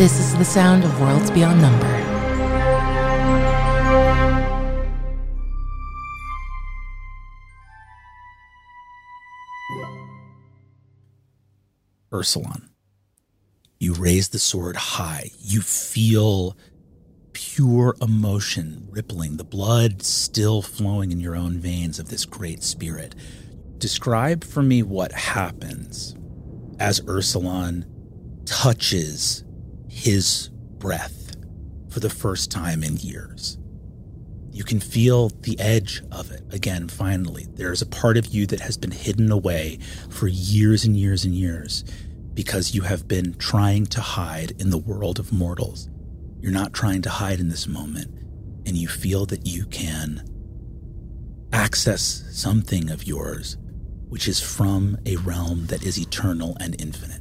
This is the sound of Worlds Beyond Number. Eursulon. You raise the sword high. You feel pure emotion rippling, the blood still flowing in your own veins of this great spirit. Describe for me what happens as Eursulon touches his breath for the first time in years. You can feel the edge of it again, finally. There's a part of you that has been hidden away for years and years and years because you have been trying to hide in the world of mortals. You're not trying to hide in this moment, and you feel that you can access something of yours which is from a realm that is eternal and infinite.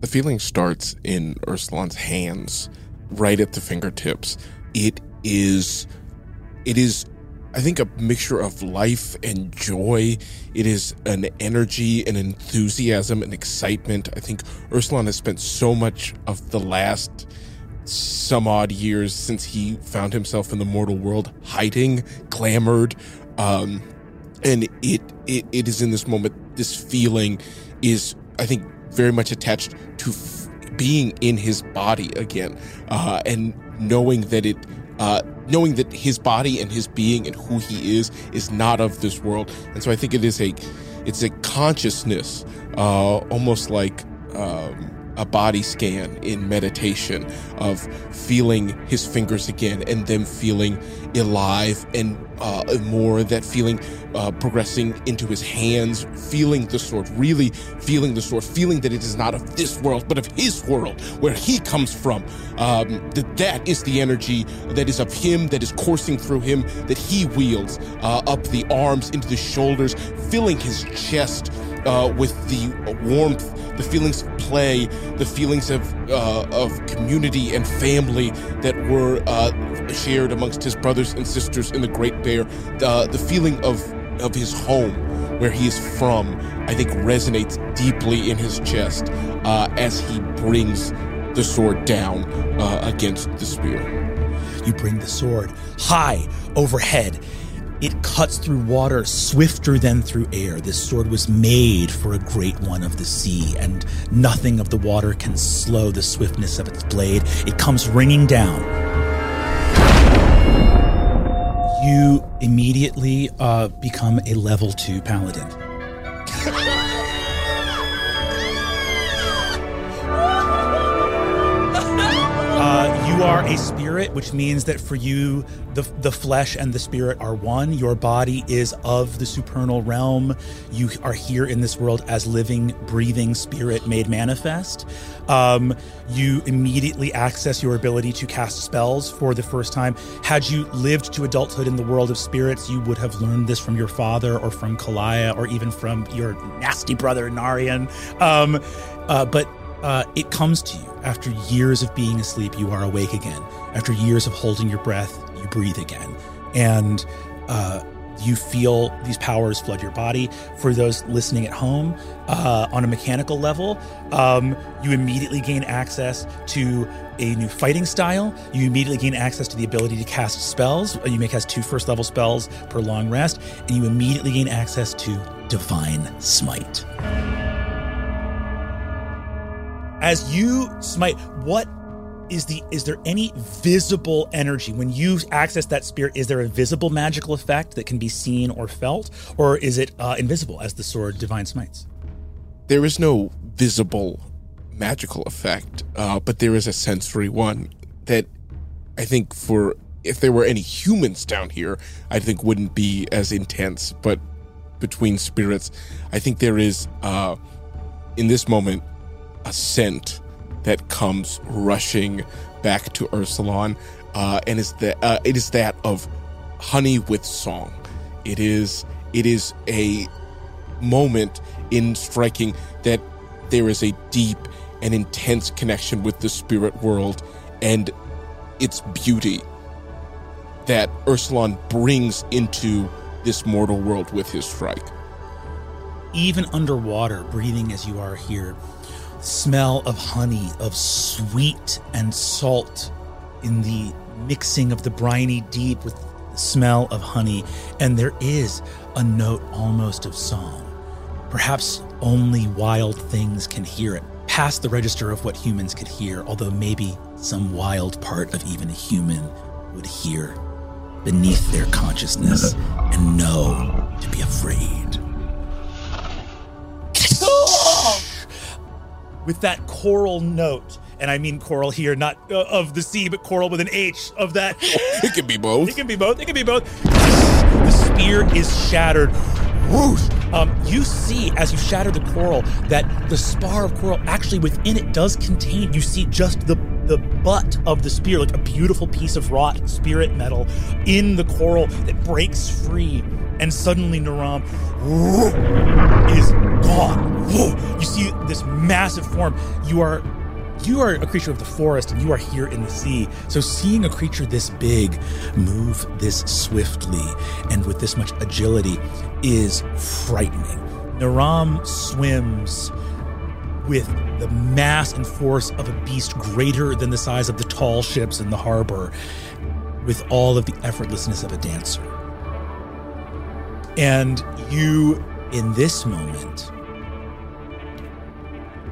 The feeling starts in Eursulon's hands, right at the fingertips. It is, it is, I think, a mixture of life and joy. It is an energy, an enthusiasm, an excitement. I think Eursulon has spent so much of the last some odd years since he found himself in the mortal world hiding, clamored, um, and it, it it is in this moment. This feeling is, I think, very much attached to f- being in his body again, uh, and knowing that it, uh, knowing that his body and his being and who he is is not of this world. And so I think it is a, it's a consciousness, uh, almost like. Um, a body scan in meditation of feeling his fingers again and them feeling alive and uh, more that feeling uh, progressing into his hands, feeling the sword, really feeling the sword, feeling that it is not of this world, but of his world, where he comes from. Um, that that is the energy that is of him, that is coursing through him, that he wields uh, up the arms, into the shoulders, filling his chest uh, with the warmth, the feelings of play, the feelings of uh, of community and family that were uh, shared amongst his brothers and sisters in the Great Bear. Uh, the feeling of of his home, where he is from, I think resonates deeply in his chest uh, as he brings the sword down uh, against the spear. You bring the sword high overhead. It cuts through water swifter than through air. This sword was made for a great one of the sea, and nothing of the water can slow the swiftness of its blade. It comes ringing down. You immediately uh, become a level two paladin. You are a spirit, which means that for you, the the flesh and the spirit are one. Your body is of the supernal realm. You are here in this world as living, breathing spirit made manifest. Um, you immediately access your ability to cast spells for the first time. Had you lived to adulthood in the world of spirits, you would have learned this from your father or from Kalaya or even from your nasty brother Narian. Um, uh, but uh, it comes to you after years of being asleep. You are awake again. After years of holding your breath, you breathe again, and uh, you feel these powers flood your body. For those listening at home, uh, on a mechanical level, um, you immediately gain access to a new fighting style. You immediately gain access to the ability to cast spells. You may cast two first level spells per long rest, and you immediately gain access to Divine Smite. As you smite, what is the is there any visible energy when you access that spirit? Is there a visible magical effect that can be seen or felt, or is it uh, invisible as the sword Divine Smites? There is no visible magical effect, uh, but there is a sensory one that I think for if there were any humans down here, I think wouldn't be as intense. But between spirits, I think there is uh, in this moment a scent that comes rushing back to Eursulon, uh, and is that uh, it is that of honey with song. It is it is a moment in striking that there is a deep and intense connection with the spirit world and its beauty that Eursulon brings into this mortal world with his strike. Even underwater, breathing as you are here, smell of honey, of sweet and salt in the mixing of the briny deep with the smell of honey. And there is a note almost of song. Perhaps only wild things can hear it, past the register of what humans could hear, although maybe some wild part of even a human would hear beneath their consciousness and know to be afraid. With that choral note, and I mean choral here, not uh, of the sea, but choral with an H of that. It can be both. It can be both. It can be both. The spear is shattered. Whoosh! Um, you see as you shatter the coral that the spar of coral actually within it does contain. You see just the the butt of the spear, like a beautiful piece of wrought spirit metal, in the coral that breaks free, and suddenly Naram is gone. You see this massive form. You are you are a creature of the forest and you are here in the sea. So seeing a creature this big move this swiftly and with this much agility is frightening. Naram swims with the mass and force of a beast greater than the size of the tall ships in the harbor, with all of the effortlessness of a dancer. And you, in this moment,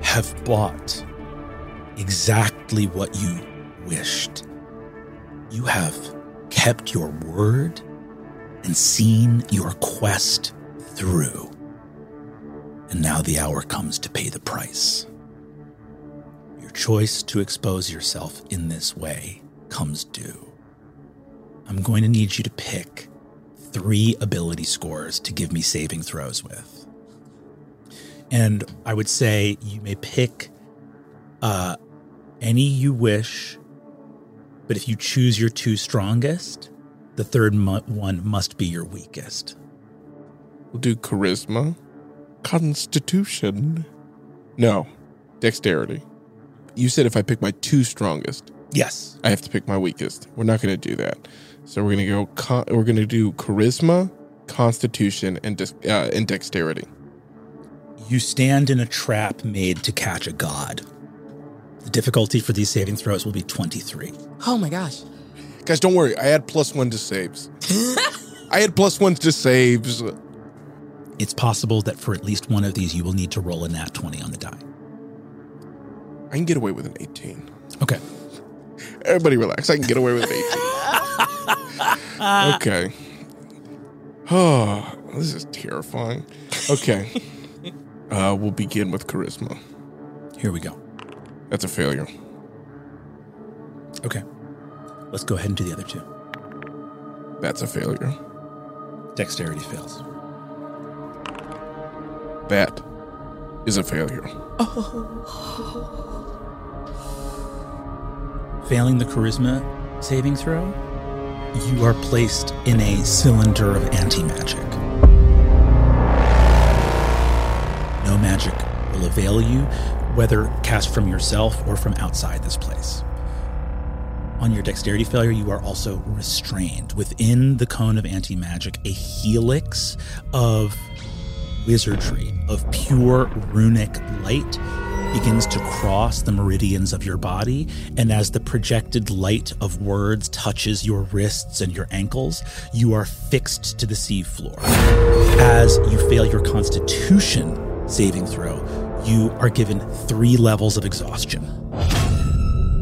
have bought exactly what you wished. You have kept your word and seen your quest through. And now the hour comes to pay the price. Your choice to expose yourself in this way comes due. I'm going to need you to pick three ability scores to give me saving throws with. And I would say you may pick uh, any you wish, but if you choose your two strongest, the third mu- one must be your weakest. We'll do charisma, constitution. No, dexterity. You said if I pick my two strongest, Yes. I have to pick my weakest. We're not going to do that. So we're going to go. Con- we're going to do charisma, constitution, and dex- uh, and dexterity. You stand in a trap made to catch a god. The difficulty for these saving throws will be 23. Oh my gosh. Guys, don't worry. I had plus one to saves. I had plus one to saves. It's possible that for at least one of these, you will need to roll a nat 20 on the die. I can get away with an 18. Okay. Everybody relax. I can get away with an 18. okay. Oh, this is terrifying. Okay. Uh, we'll begin with charisma. Here we go. That's a failure. Okay. Let's go ahead and do the other two. That's a failure. Dexterity fails. That is a failure. Oh. Failing the charisma saving throw, you are placed in a cylinder of anti magic. No magic will avail you, whether cast from yourself or from outside this place. On your dexterity failure, you are also restrained within the cone of anti magic, a helix of wizardry, of pure runic light begins to cross the meridians of your body, and as the projected light of words touches your wrists and your ankles, you are fixed to the seafloor. As you fail your constitution saving throw, you are given three levels of exhaustion.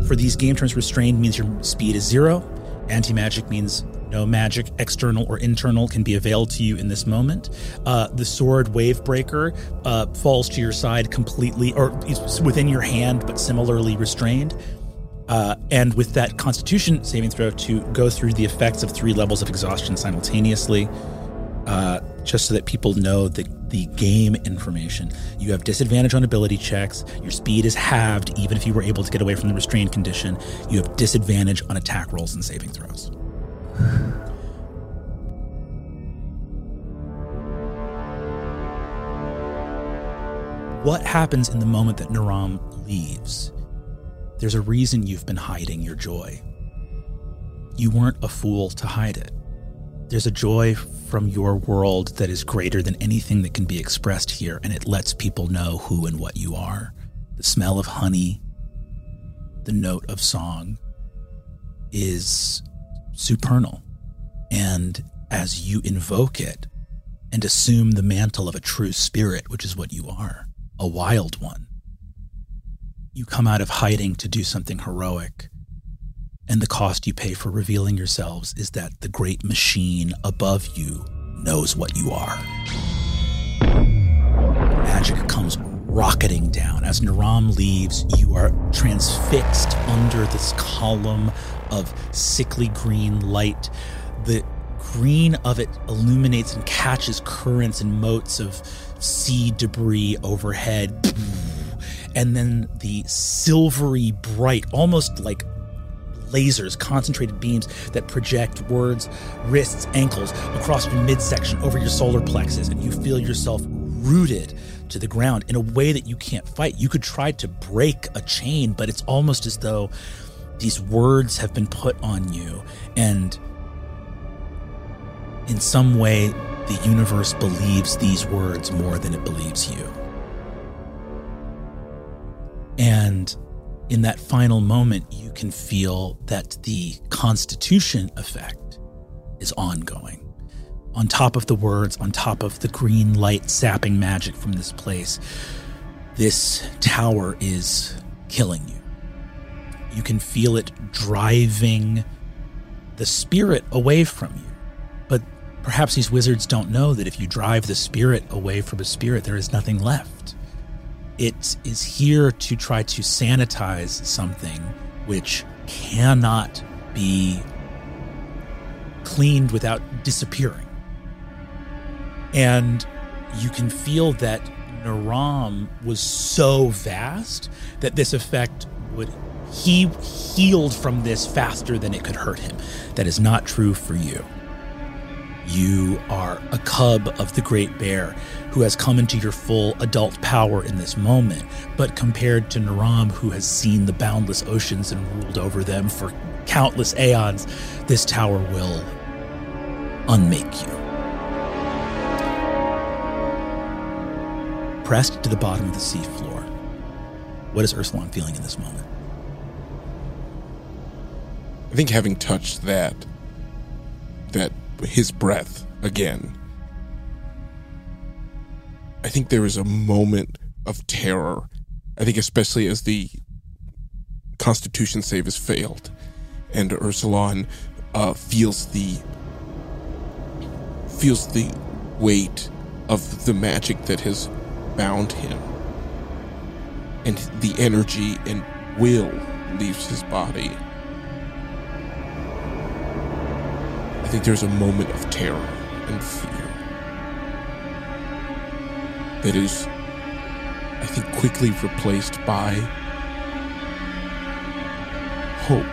For these game turns, restrained means your speed is zero. Anti magic means no magic, external or internal, can be availed to you in this moment. Uh, the sword wave breaker uh, falls to your side completely, or is within your hand, but similarly restrained. Uh, and with that constitution saving throw to go through the effects of three levels of exhaustion simultaneously, uh, just so that people know the, the game information. You have disadvantage on ability checks. Your speed is halved, even if you were able to get away from the restrained condition. You have disadvantage on attack rolls and saving throws. What happens in the moment that Naram leaves? There's a reason you've been hiding your joy. You weren't a fool to hide it. There's a joy from your world that is greater than anything that can be expressed here, and it lets people know who and what you are. the smell of honey, the note of song is supernal. And as you invoke it and assume the mantle of a true spirit, which is what you are, a wild one, you come out of hiding to do something heroic. And the cost you pay for revealing yourselves is that the great machine above you knows what you are. Magic comes rocketing down. As Naram leaves, you are transfixed under this column of sickly green light. The green of it illuminates and catches currents and motes of sea debris overhead. And then the silvery bright, almost like lasers, concentrated beams that project words, wrists, ankles across your midsection over your solar plexus, and you feel yourself rooted to the ground in a way that you can't fight. You could try to break a chain, but it's almost as though these words have been put on you, and in some way, the universe believes these words more than it believes you. And in that final moment, you can feel that the constitution effect is ongoing. On top of the words, on top of the green light sapping magic from this place, this tower is killing you. You can feel it driving the spirit away from you. But perhaps these wizards don't know that if you drive the spirit away from a spirit, there is nothing left it is here to try to sanitize something which cannot be cleaned without disappearing. And you can feel that Naram was so vast that this effect would he healed from this faster than it could hurt him. That is not true for you. You are a cub of the great bear who has come into your full adult power in this moment. But compared to Naram, who has seen the boundless oceans and ruled over them for countless aeons, this tower will unmake you. Pressed to the bottom of the sea floor, what is Eursulon feeling in this moment? I think having touched that, that his breath again. I think there is a moment of terror. I think, especially as the Constitution save has failed, and Eursulon uh, feels the feels the weight of the magic that has bound him, and the energy and will leaves his body. I think there's a moment of terror and fear that is, I think, quickly replaced by hope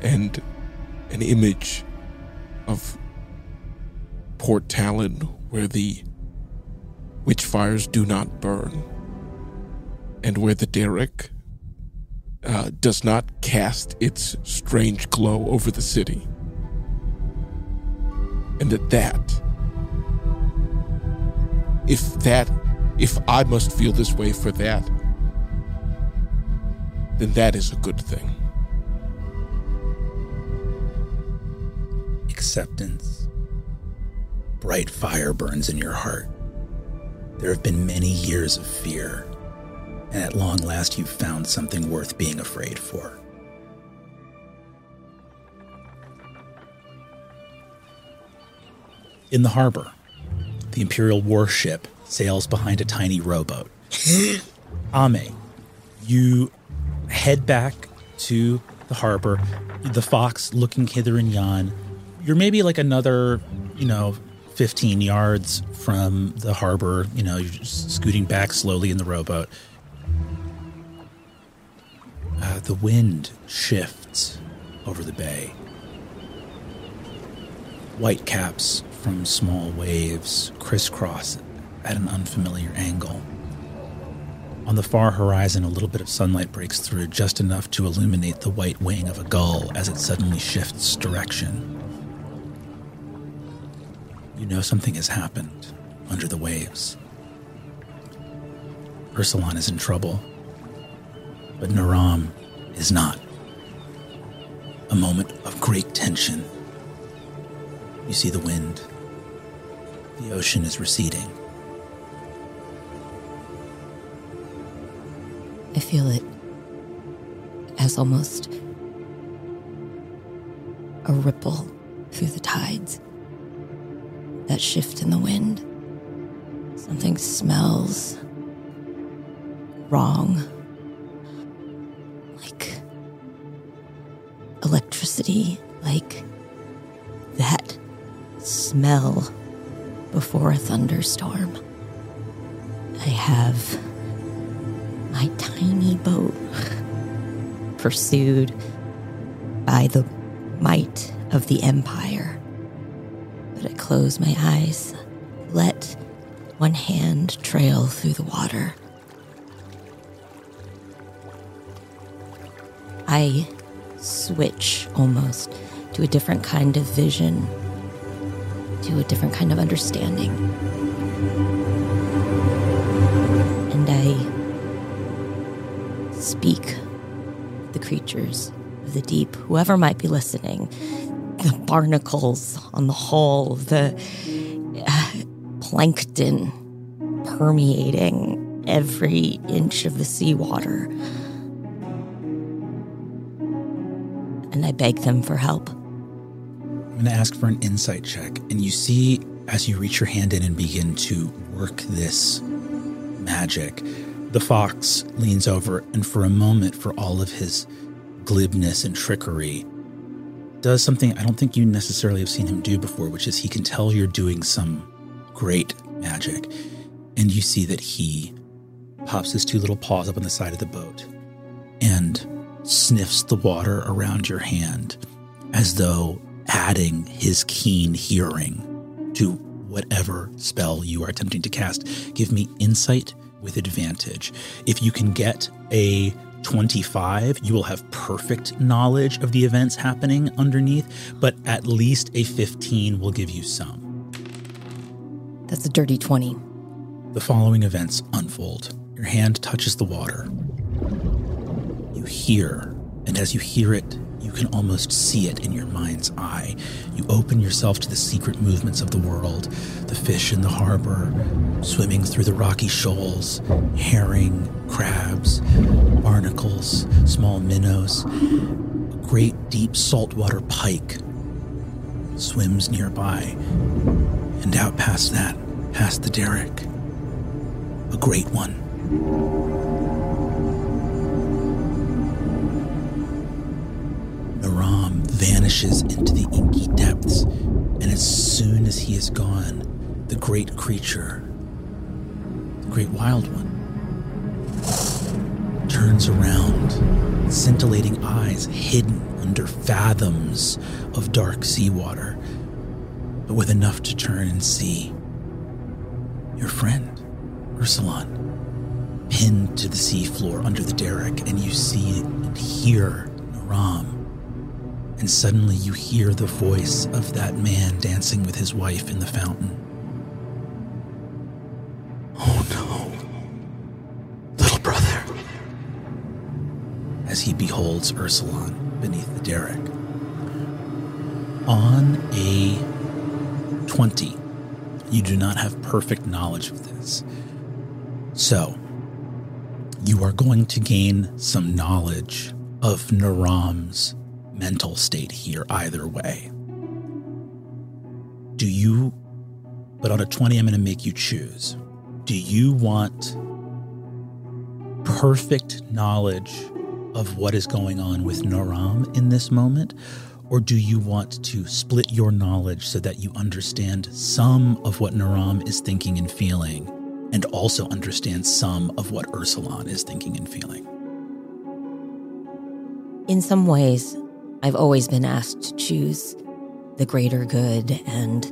and an image of Port Talon where the witch fires do not burn and where the derrick uh, does not cast its strange glow over the city and that that if that if i must feel this way for that then that is a good thing. Acceptance. Bright fire burns in your heart. There have been many years of fear and at long last you've found something worth being afraid for In the harbor, the Imperial warship sails behind a tiny rowboat. Ame, you head back to the harbor, the fox looking hither and yon. You're maybe like another, you know, 15 yards from the harbor. You know, you're just scooting back slowly in the rowboat. Uh, the wind shifts over the bay. White caps from small waves crisscross at an unfamiliar angle. On the far horizon, a little bit of sunlight breaks through just enough to illuminate the white wing of a gull as it suddenly shifts direction. You know something has happened under the waves. Eursulon is in trouble. But Naram is not. A moment of great tension. You see the wind. The ocean is receding. I feel it as almost a ripple through the tides. That shift in the wind. Something smells wrong. Like electricity, like that smell before a thunderstorm. I have my tiny boat pursued by the might of the Empire. But I close my eyes, let one hand trail through the water. I switch almost to a different kind of vision, to a different kind of understanding. And I speak the creatures of the deep, whoever might be listening, the barnacles on the hull, the uh, plankton permeating every inch of the seawater. And I beg them for help. Going to ask for an insight check. And you see, as you reach your hand in and begin to work this magic, the fox leans over and, for a moment, for all of his glibness and trickery, does something I don't think you necessarily have seen him do before, which is he can tell you're doing some great magic. And you see that he pops his two little paws up on the side of the boat and sniffs the water around your hand as though adding his keen hearing to whatever spell you are attempting to cast. Give me insight with advantage. If you can get a 25, you will have perfect knowledge of the events happening underneath, but at least a 15 will give you some. That's a dirty 20. The following events unfold. Your hand touches the water. You hear, and as you hear it, you can almost see it in your mind's eye. You open yourself to the secret movements of the world the fish in the harbor, swimming through the rocky shoals, herring, crabs, barnacles, small minnows. A great deep saltwater pike swims nearby, and out past that, past the derrick, a great one. Vanishes into the inky depths, and as soon as he is gone, the great creature, the great wild one, turns around, scintillating eyes hidden under fathoms of dark seawater, but with enough to turn and see your friend, Eursulon, pinned to the seafloor under the derrick, and you see and hear Naram. And suddenly you hear the voice of that man dancing with his wife in the fountain. Oh no, little brother. As he beholds Eursulon beneath the derrick. On a 20, you do not have perfect knowledge of this. So, you are going to gain some knowledge of Naram's mental state here either way. Do you, but on a 20, I'm going to make you choose. Do you want perfect knowledge of what is going on with Naram in this moment? Or do you want to split your knowledge so that you understand some of what Naram is thinking and feeling, and also understand some of what Eursulon is thinking and feeling? In some ways, I've always been asked to choose the greater good, and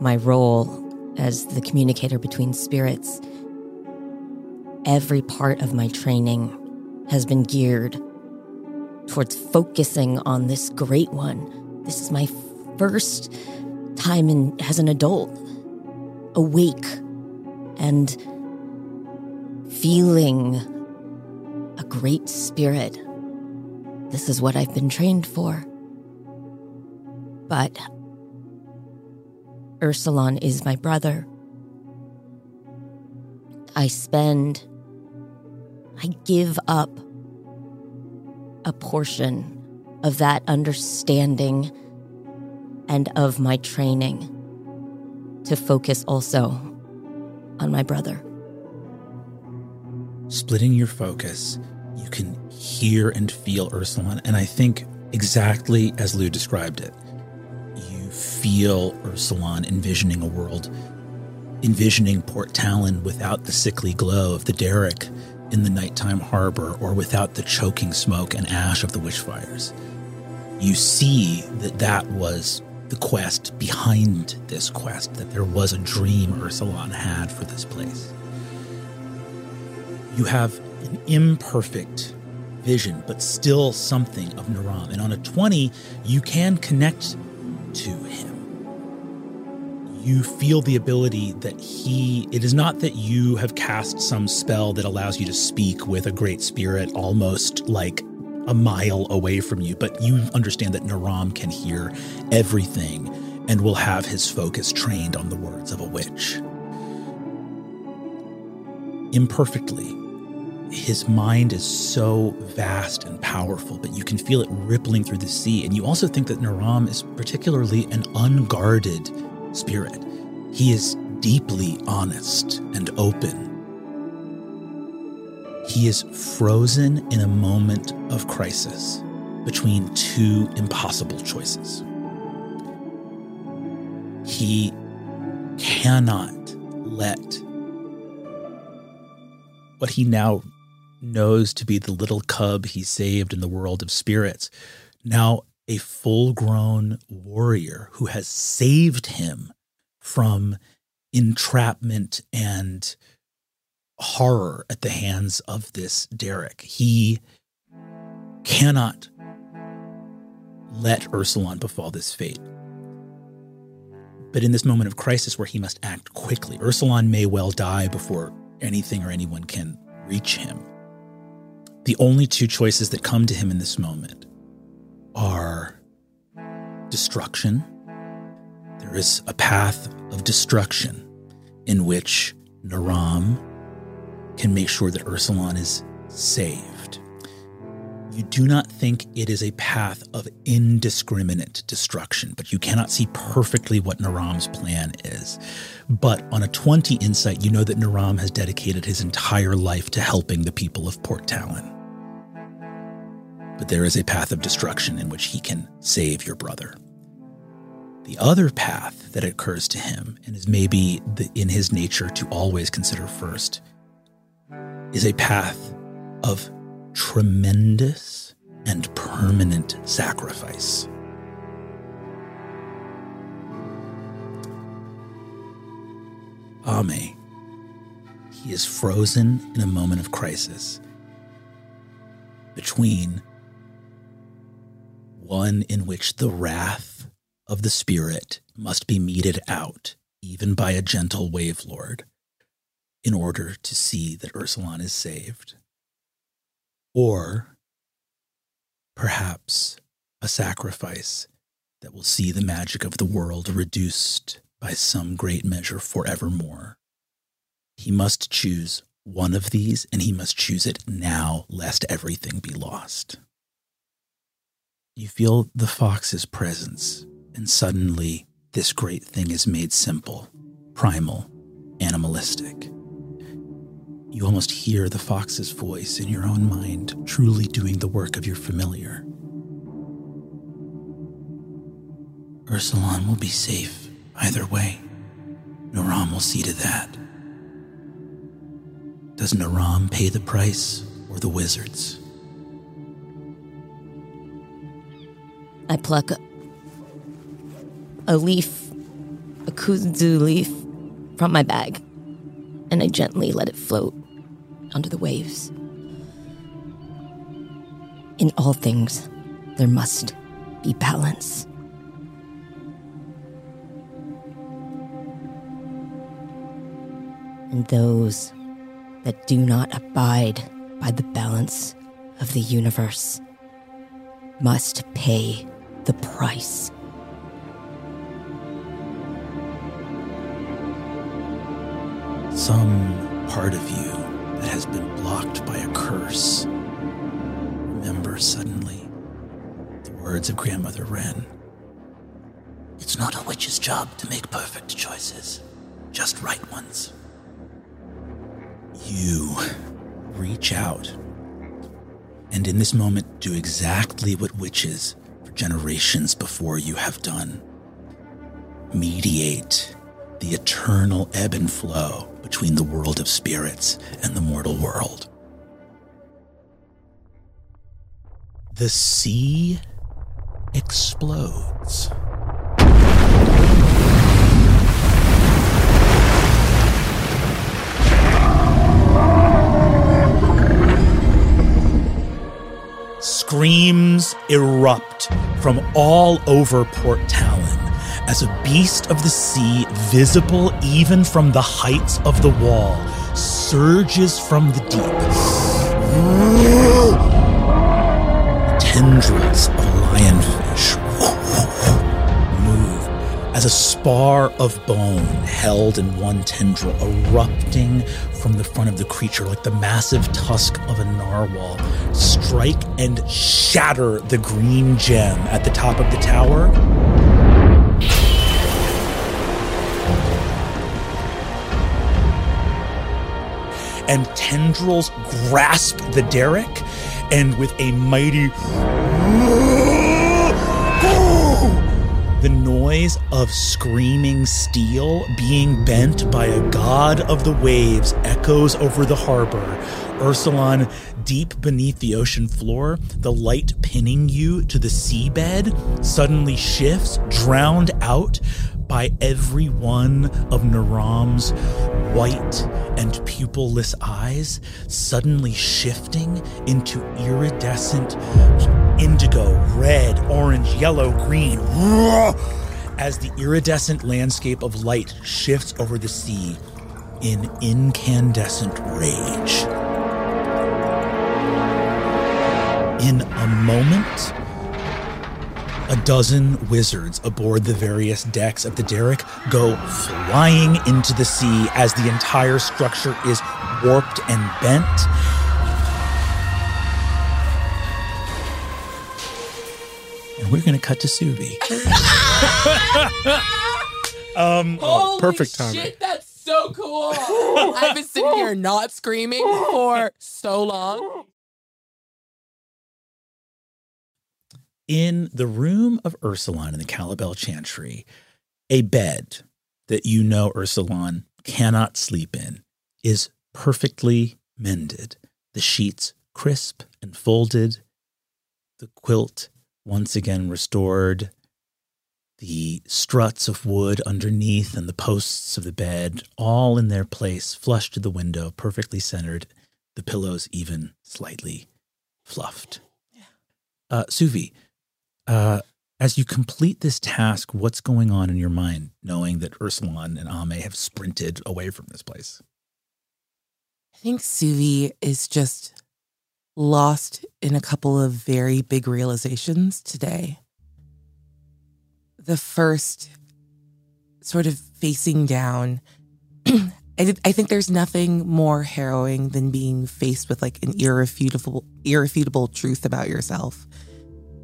my role as the communicator between spirits. Every part of my training has been geared towards focusing on this great one. This is my first time in, as an adult awake and feeling a great spirit. This is what I've been trained for. But Eursulon is my brother. I spend, I give up a portion of that understanding and of my training to focus also on my brother. Splitting your focus, you can hear and feel Eursulon. And I think exactly as Lou described it, you feel Eursulon envisioning a world, envisioning Port Talon without the sickly glow of the derrick in the nighttime harbor or without the choking smoke and ash of the witchfires. You see that that was the quest behind this quest, that there was a dream Eursulon had for this place. You have an imperfect vision, but still something of Naram. And on a 20, you can connect to him. You feel the ability that he, it is not that you have cast some spell that allows you to speak with a great spirit almost like a mile away from you, but you understand that Naram can hear everything and will have his focus trained on the words of a witch. Imperfectly, his mind is so vast and powerful, but you can feel it rippling through the sea. And you also think that Naram is particularly an unguarded spirit. He is deeply honest and open he is frozen in a moment of crisis between two impossible choices. He cannot let what he now knows to be the little cub he saved in the world of spirits, now a full grown warrior who has saved him from entrapment and horror at the hands of this derrick. He cannot let Eursulon befall this fate. But in this moment of crisis where he must act quickly, Eursulon may well die before anything or anyone can reach him. The only two choices that come to him in this moment are destruction. There is a path of destruction in which Naram can make sure that Eursulon is saved. You do not think it is a path of indiscriminate destruction, but you cannot see perfectly what Naram's plan is. But on a 20 insight, you know that Naram has dedicated his entire life to helping the people of Port Talon. But there is a path of destruction in which he can save your brother. The other path that occurs to him, and is maybe the, in his nature to always consider first, is a path of tremendous and permanent sacrifice. Ame, he is frozen in a moment of crisis between one in which the wrath of the spirit must be meted out, even by a gentle wave lord, in order to see that Eursulon is saved. Or perhaps a sacrifice that will see the magic of the world reduced by some great measure forevermore. He must choose one of these, and he must choose it now, lest everything be lost. You feel the fox's presence, and suddenly this great thing is made simple, primal, animalistic. You almost hear the fox's voice in your own mind, truly doing the work of your familiar. Eursulon will be safe either way. Naram will see to that. Does Naram pay the price or the wizards? I pluck a, a leaf, a kudzu leaf, from my bag, and I gently let it float under the waves. In all things, there must be balance. And those that do not abide by the balance of the universe must pay the price. Some part of you that has been blocked by a curse Remember suddenly the words of Grandmother Wren. It's not a witch's job to make perfect choices, just right ones. You reach out and in this moment do exactly what witches for generations before you have done mediate the eternal ebb and flow between the world of spirits and the mortal world. The sea explodes. Screams erupt from all over Port Talon as a beast of the sea, visible even from the heights of the wall, surges from the deep. Tendrils of lionfish move as a spar of bone held in one tendril erupting from the front of the creature like the massive tusk of a narwhal strike and shatter the green gem at the top of the tower and tendrils grasp the derrick, and with a mighty. The noise of screaming steel being bent by a god of the waves echoes over the harbor. Eursulon, deep beneath the ocean floor, the light pinning you to the seabed, suddenly shifts, drowned out by every one of Naram's white and pupilless eyes suddenly shifting into iridescent indigo, red, orange, yellow, green. As the iridescent landscape of light shifts over the sea in incandescent rage. In a moment, a dozen wizards aboard the various decks of the derrick go flying into the sea as the entire structure is warped and bent. And we're going to cut to Suvi. um, Oh, perfect timing. Shit, that's so cool. I've been sitting here not screaming for so long. In the room of Eursulon in the Calibel Chantry, a bed that you know Eursulon cannot sleep in is perfectly mended. The sheets crisp and folded, the quilt once again restored, the struts of wood underneath and the posts of the bed all in their place, flush to the window, perfectly centered, the pillows even slightly fluffed. Uh, Suvi, uh, as you complete this task, what's going on in your mind, knowing that Eursulon and Ame have sprinted away from this place? I think Suvi is just lost in a couple of very big realizations today. The first, sort of facing down, I, I think there's nothing more harrowing than being faced with like an irrefutable, irrefutable truth about yourself.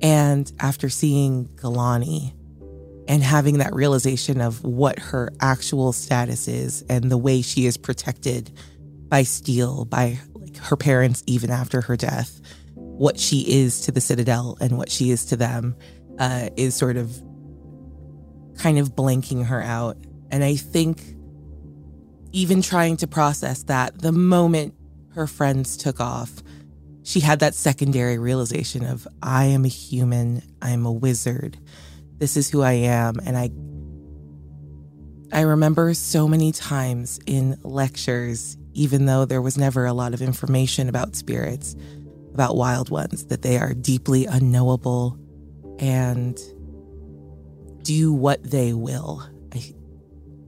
And after seeing Galani and having that realization of what her actual status is and the way she is protected by steel, by like her parents, even after her death, what she is to the Citadel and what she is to them uh, is sort of kind of blanking her out. And I think even trying to process that the moment her friends took off, she had that secondary realization of I am a human, I am a wizard. This is who I am and I I remember so many times in lectures even though there was never a lot of information about spirits, about wild ones that they are deeply unknowable and do what they will.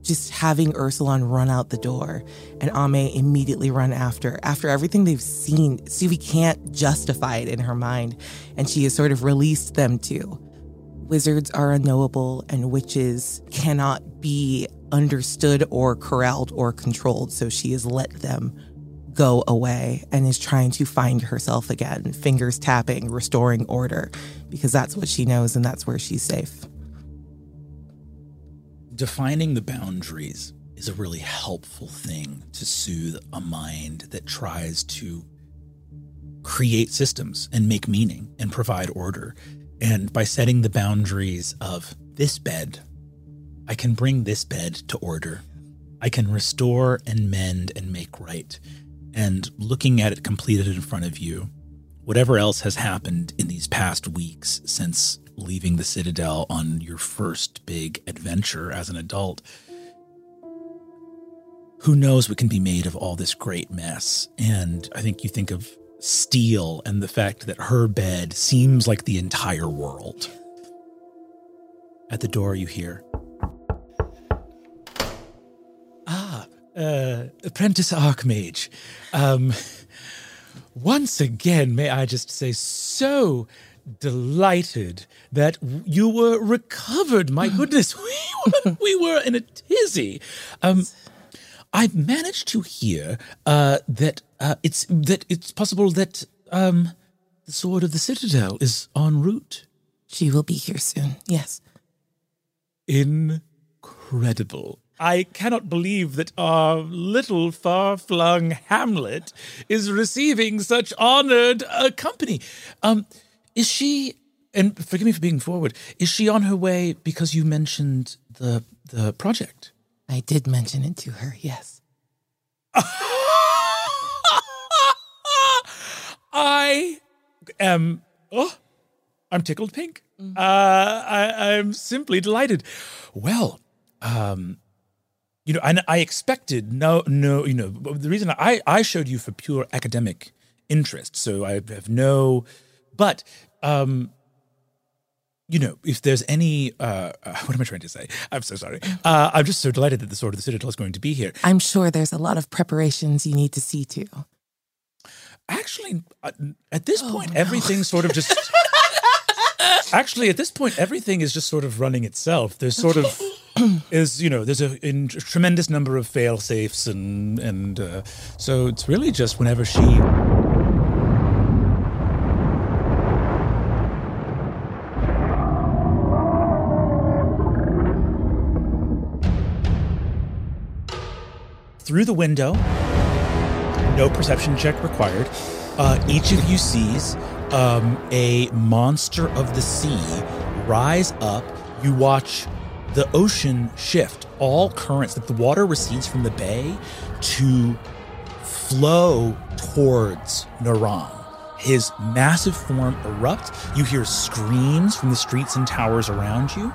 Just having Eursulon run out the door and Ame immediately run after. After everything they've seen, Suvi can't justify it in her mind, and she has sort of released them to. Wizards are unknowable, and witches cannot be understood or corralled or controlled, so she has let them go away and is trying to find herself again, fingers tapping, restoring order, because that's what she knows and that's where she's safe defining the boundaries is a really helpful thing to soothe a mind that tries to create systems and make meaning and provide order. And by setting the boundaries of this bed, I can bring this bed to order. I can restore and mend and make right. And looking at it completed in front of you, whatever else has happened in these past weeks since leaving the Citadel on your first big adventure as an adult. Who knows what can be made of all this great mess? And I think you think of Steel and the fact that her bed seems like the entire world. At the door, you hear, Ah, uh, Apprentice Archmage. Um, once again, may I just say, so delighted that you were recovered. My goodness, we were, we were in a tizzy. Um, I've managed to hear uh, that uh, it's that it's possible that um, the sword of the citadel is en route. She will be here soon. Yes. Incredible. I cannot believe that our little far flung hamlet is receiving such honored uh, company. Um, is she? And forgive me for being forward. Is she on her way because you mentioned the the project? I did mention it to her. Yes. I am. Oh, I'm tickled pink. Mm-hmm. Uh, I, I'm simply delighted. Well, um, you know, and I expected no, no. You know, the reason I I showed you for pure academic interest, so I have no but um, you know, if there's any, uh, uh, what am I trying to say? I'm so sorry. Uh, I'm just so delighted that the Sword of the Citadel is going to be here. I'm sure there's a lot of preparations you need to see to. Actually, uh, at this oh, point, no. everything sort of just. actually, at this point, everything is just sort of running itself. There's sort of is you know there's a, a, tremendous number of fail safes and and uh, so it's really just whenever she through the window, no perception check required. Uh, each of you sees um, a monster of the sea rise up. You watch the ocean shift, all currents, that the water recedes from the bay to flow towards Naram. His massive form erupt. You hear screams from the streets and towers around you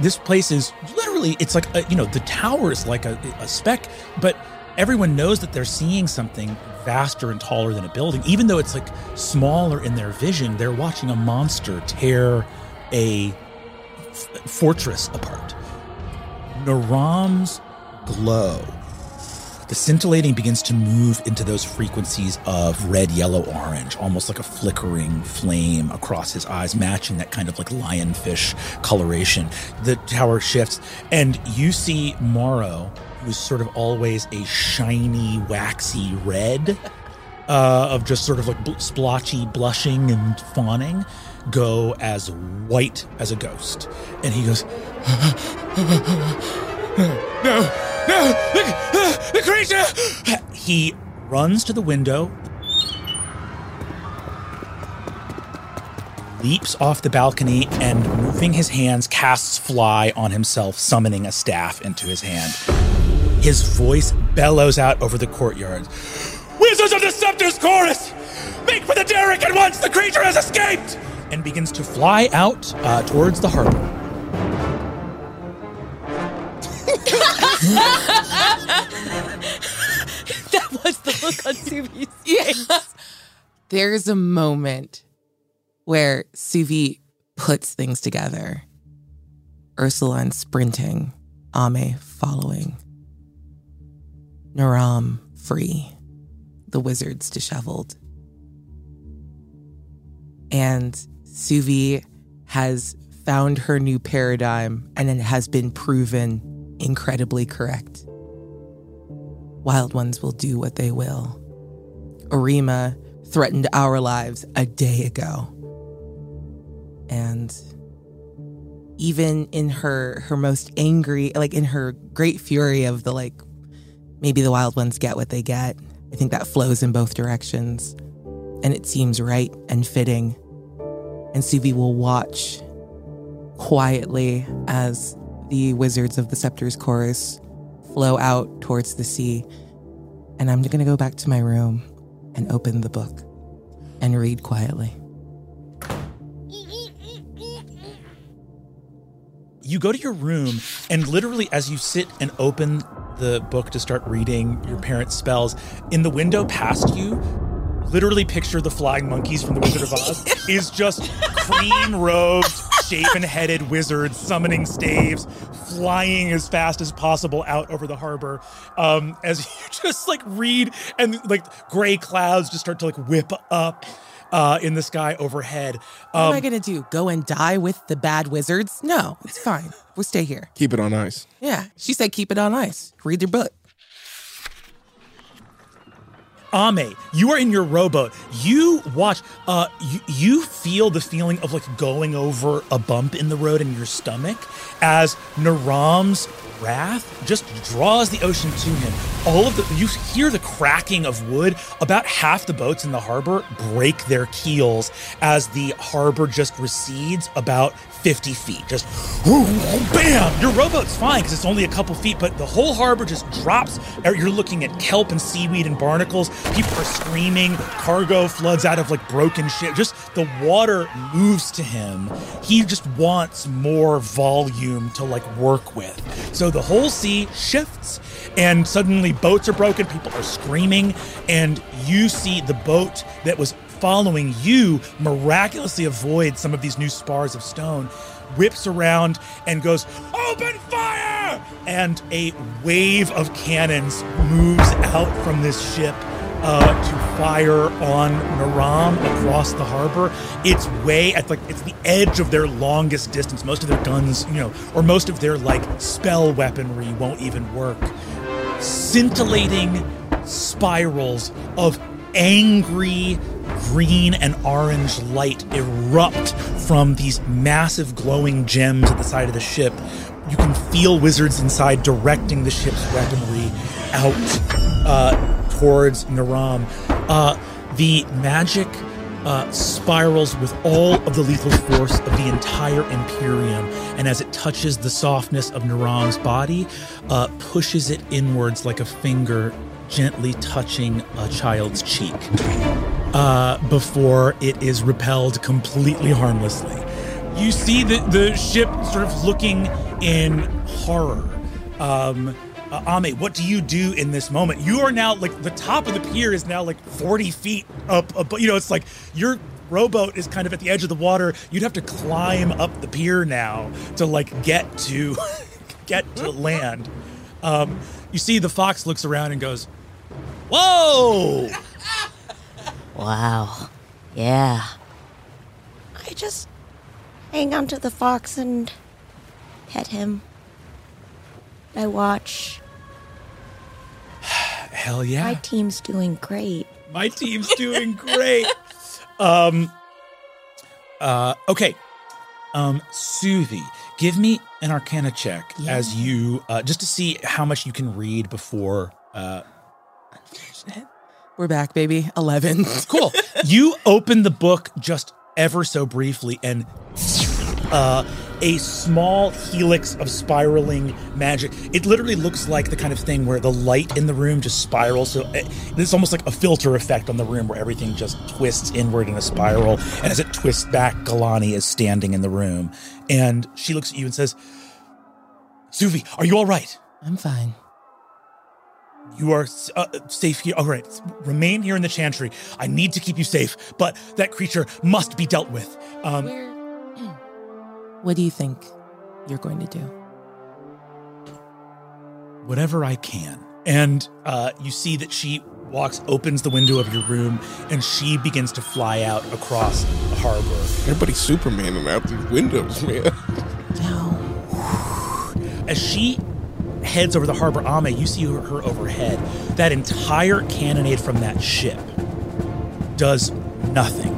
this place is literally it's like a, you know the tower is like a, a speck but everyone knows that they're seeing something vaster and taller than a building. Even though it's like smaller in their vision they're watching a monster tear a f- fortress apart. Naram's glow the scintillating begins to move into those frequencies of red, yellow, orange, almost like a flickering flame across his eyes, matching that kind of like lionfish coloration. The tower shifts, and you see Morrow, who's sort of always a shiny, waxy red, uh, of just sort of like bl- splotchy blushing and fawning, go as white as a ghost. And he goes, No! No! The creature! He runs to the window, leaps off the balcony, and moving his hands, casts fly on himself, summoning a staff into his hand. His voice bellows out over the courtyard. Wizards of the Scepter's Chorus! Make for the derrick at once! The creature has escaped! And begins to fly out uh, towards the harbor. that was the look on Suvi's face. There's a moment where Suvi puts things together. Eursulon sprinting Ame following. Naram free, the wizards disheveled. And Suvi has found her new paradigm and it has been proven incredibly correct. Wild ones will do what they will. Orima threatened our lives a day ago. And even in her her most angry, like in her great fury of the like maybe the wild ones get what they get. I think that flows in both directions. And it seems right and fitting. And Suvi will watch quietly as the Wizards of the Scepter's chorus flow out towards the sea. And I'm going to go back to my room and open the book and read quietly. You go to your room, and literally, as you sit and open the book to start reading your parents' spells, in the window past you, literally picture the flying monkeys from the Wizard of Oz, is just cream robed, shaven headed wizards summoning staves, flying as fast as possible out over the harbor. Um, as you just like read, and like gray clouds just start to like whip up. Uh, in the sky overhead. What am Um, I going to do? Go and die with the bad wizards? No, it's fine. We'll stay here. Keep it on ice. Yeah. She said keep it on ice. Read your book. Ame, you are in your rowboat. You watch. Uh, you, you feel the feeling of like going over a bump in the road in your stomach as Naram's wrath just draws the ocean to him. All of the you hear the cracking of wood. About half the boats in the harbor break their keels as the harbor just recedes about 50 feet. Just bam! Your rowboat's fine because it's only a couple feet, but the whole harbor just drops. Er, you're looking at kelp and seaweed and barnacles. People are screaming. Cargo floods out of like broken shit. Just the water moves to him. He just wants more volume to like work with. So the whole sea shifts, and suddenly boats are broken. People are screaming, and you see the boat that was following you miraculously avoids some of these new spars of stone, whips around and goes, Open fire! And a wave of cannons moves out from this ship. Uh, to fire on Naram across the harbor. It's way at like it's the edge of their longest distance. Most of their guns, you know, or most of their like spell weaponry won't even work. Scintillating spirals of angry green and orange light erupt from these massive glowing gems at the side of the ship. You can feel wizards inside directing the ship's weaponry out uh, towards Naram. Uh, the magic uh, spirals with all of the lethal force of the entire Imperium, and as it touches the softness of Naram's body, uh, pushes it inwards like a finger gently touching a child's cheek uh, before it is repelled completely harmlessly. You see the, the ship sort of looking in horror. Um, uh, Ame, what do you do in this moment? You are now like the top of the pier is now like 40 feet up, up. You know, it's like your rowboat is kind of at the edge of the water. You'd have to climb up the pier now to like get to get to land. Um, you see the fox looks around and goes, "Whoa!" Wow. Yeah. I just hang onto the fox and pet him. I watch. Hell yeah! My team's doing great. My team's doing great. um uh okay. Um Suvi, give me an arcana check as you uh just to see how much you can read before uh We're back, baby. 11. cool. you open the book just ever so briefly and uh a small helix of spiraling magic. It literally looks like the kind of thing where the light in the room just spirals. So it, it's almost like a filter effect on the room where everything just twists inward in a spiral. And as it twists back, Galani is standing in the room. And she looks at you and says, Suvi, are you all right? I'm fine. You are uh, safe here. All right, remain here in the chantry. I need to keep you safe, but that creature must be dealt with. Um, What do you think you're going to do? whatever I can. And uh, you see that she walks, opens the window of your room, and she begins to fly out across the harbor. Everybody's Supermaning out these windows, man. No. As she heads over the harbor, Ame, you see her, her overhead. That entire cannonade from that ship does nothing.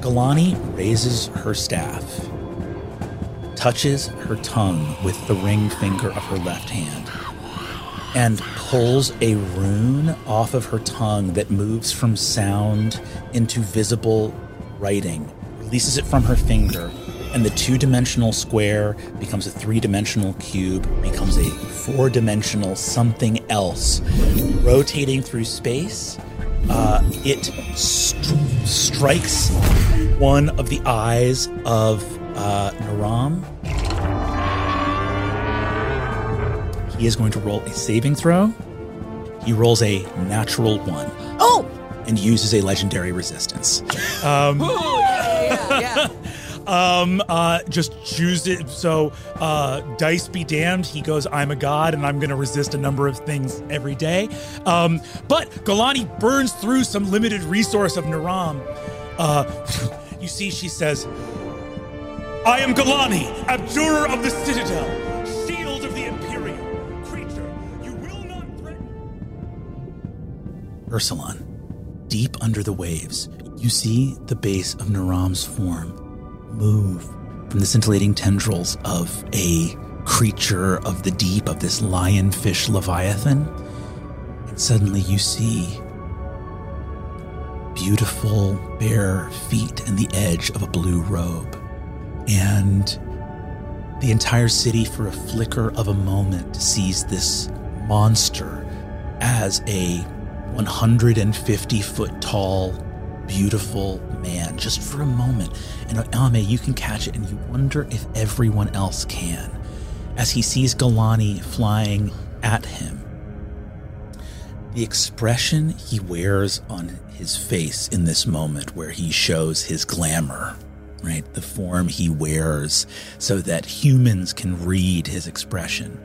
Galani raises her staff, touches her tongue with the ring finger of her left hand, and pulls a rune off of her tongue that moves from sound into visible writing, releases it from her finger, and the two dimensional square becomes a three dimensional cube, becomes a four dimensional something else, rotating through space. Uh, it st- strikes one of the eyes of uh, Naram. He is going to roll a saving throw. He rolls a natural one. Oh! And uses a legendary resistance. Um, yeah, yeah. Um uh just choose it. So uh dice be damned. He goes i'm a god and i'm gonna resist a number of things every day. Um but galani burns through some limited resource of naram. Uh you see she says i am galani abjurer of the citadel shield of the imperium. Creature you will not threaten eursulon deep under the waves you see the base of naram's form move from the scintillating tendrils of a creature of the deep, of this lionfish leviathan. And suddenly you see beautiful bare feet and the edge of a blue robe. And the entire city, for a flicker of a moment, sees this monster as a 150 foot tall, beautiful man, just for a moment. And uh, Ame, you can catch it, and you wonder if everyone else can. As he sees Galani flying at him, the expression he wears on his face in this moment, where he shows his glamour, right? The form he wears so that humans can read his expression,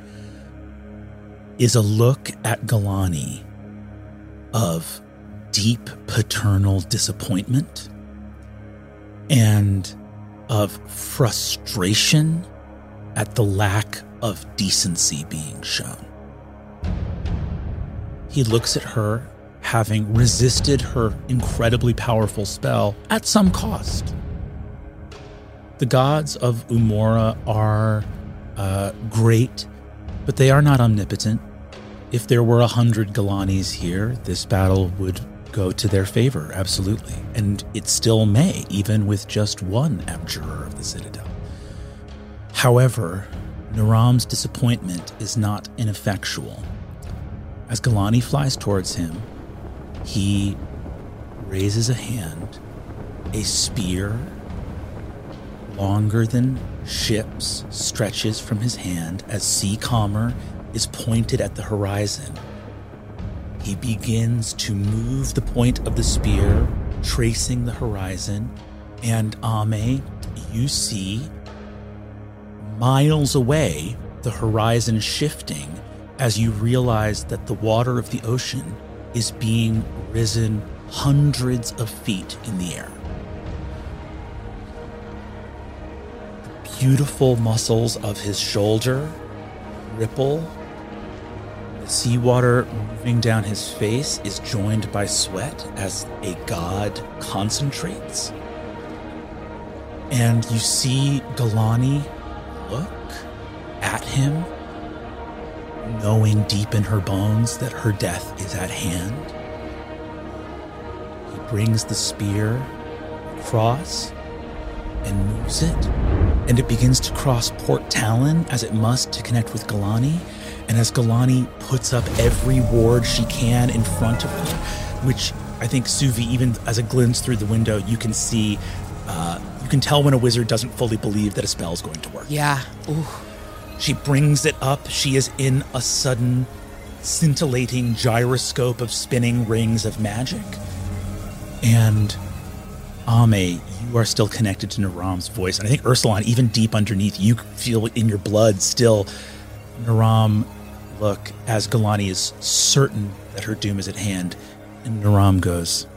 is a look at Galani of deep paternal disappointment and of frustration at the lack of decency being shown. He looks at her, having resisted her incredibly powerful spell at some cost. The gods of Umora are uh, great, but they are not omnipotent. If there were a hundred Galanis here, this battle would go to their favor, absolutely. And it still may, even with just one abjurer of the Citadel. However, Naram's disappointment is not ineffectual. As Galani flies towards him, he raises a hand, a spear longer than ships stretches from his hand as sea calmer is pointed at the horizon he begins to move the point of the spear, tracing the horizon. And Ame, you see miles away the horizon shifting as you realize that the water of the ocean is being risen hundreds of feet in the air. The beautiful muscles of his shoulder ripple Seawater moving down his face is joined by sweat as a god concentrates. And you see Galani look at him, knowing deep in her bones that her death is at hand. He brings the spear across and moves it, and it begins to cross Port Talon as it must to connect with Galani and as Galani puts up every ward she can in front of her, which I think Suvi, even as it glints through the window, you can see, uh, you can tell when a wizard doesn't fully believe that a spell is going to work. Yeah. Ooh. She brings it up. She is in a sudden, scintillating gyroscope of spinning rings of magic. And Ame, you are still connected to Naram's voice. And I think Eursulon, even deep underneath, you feel in your blood still Naram look as Galani is certain that her doom is at hand. And Naram goes,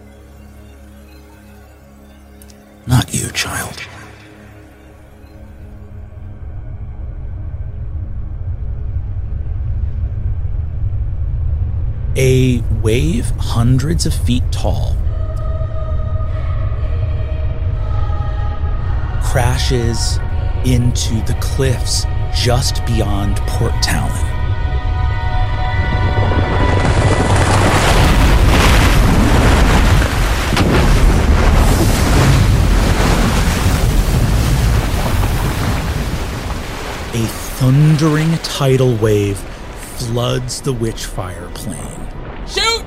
Not you, child. A wave hundreds of feet tall crashes into the cliffs just beyond Port Talon. Thundering tidal wave floods the Witchfire plain. Shoot!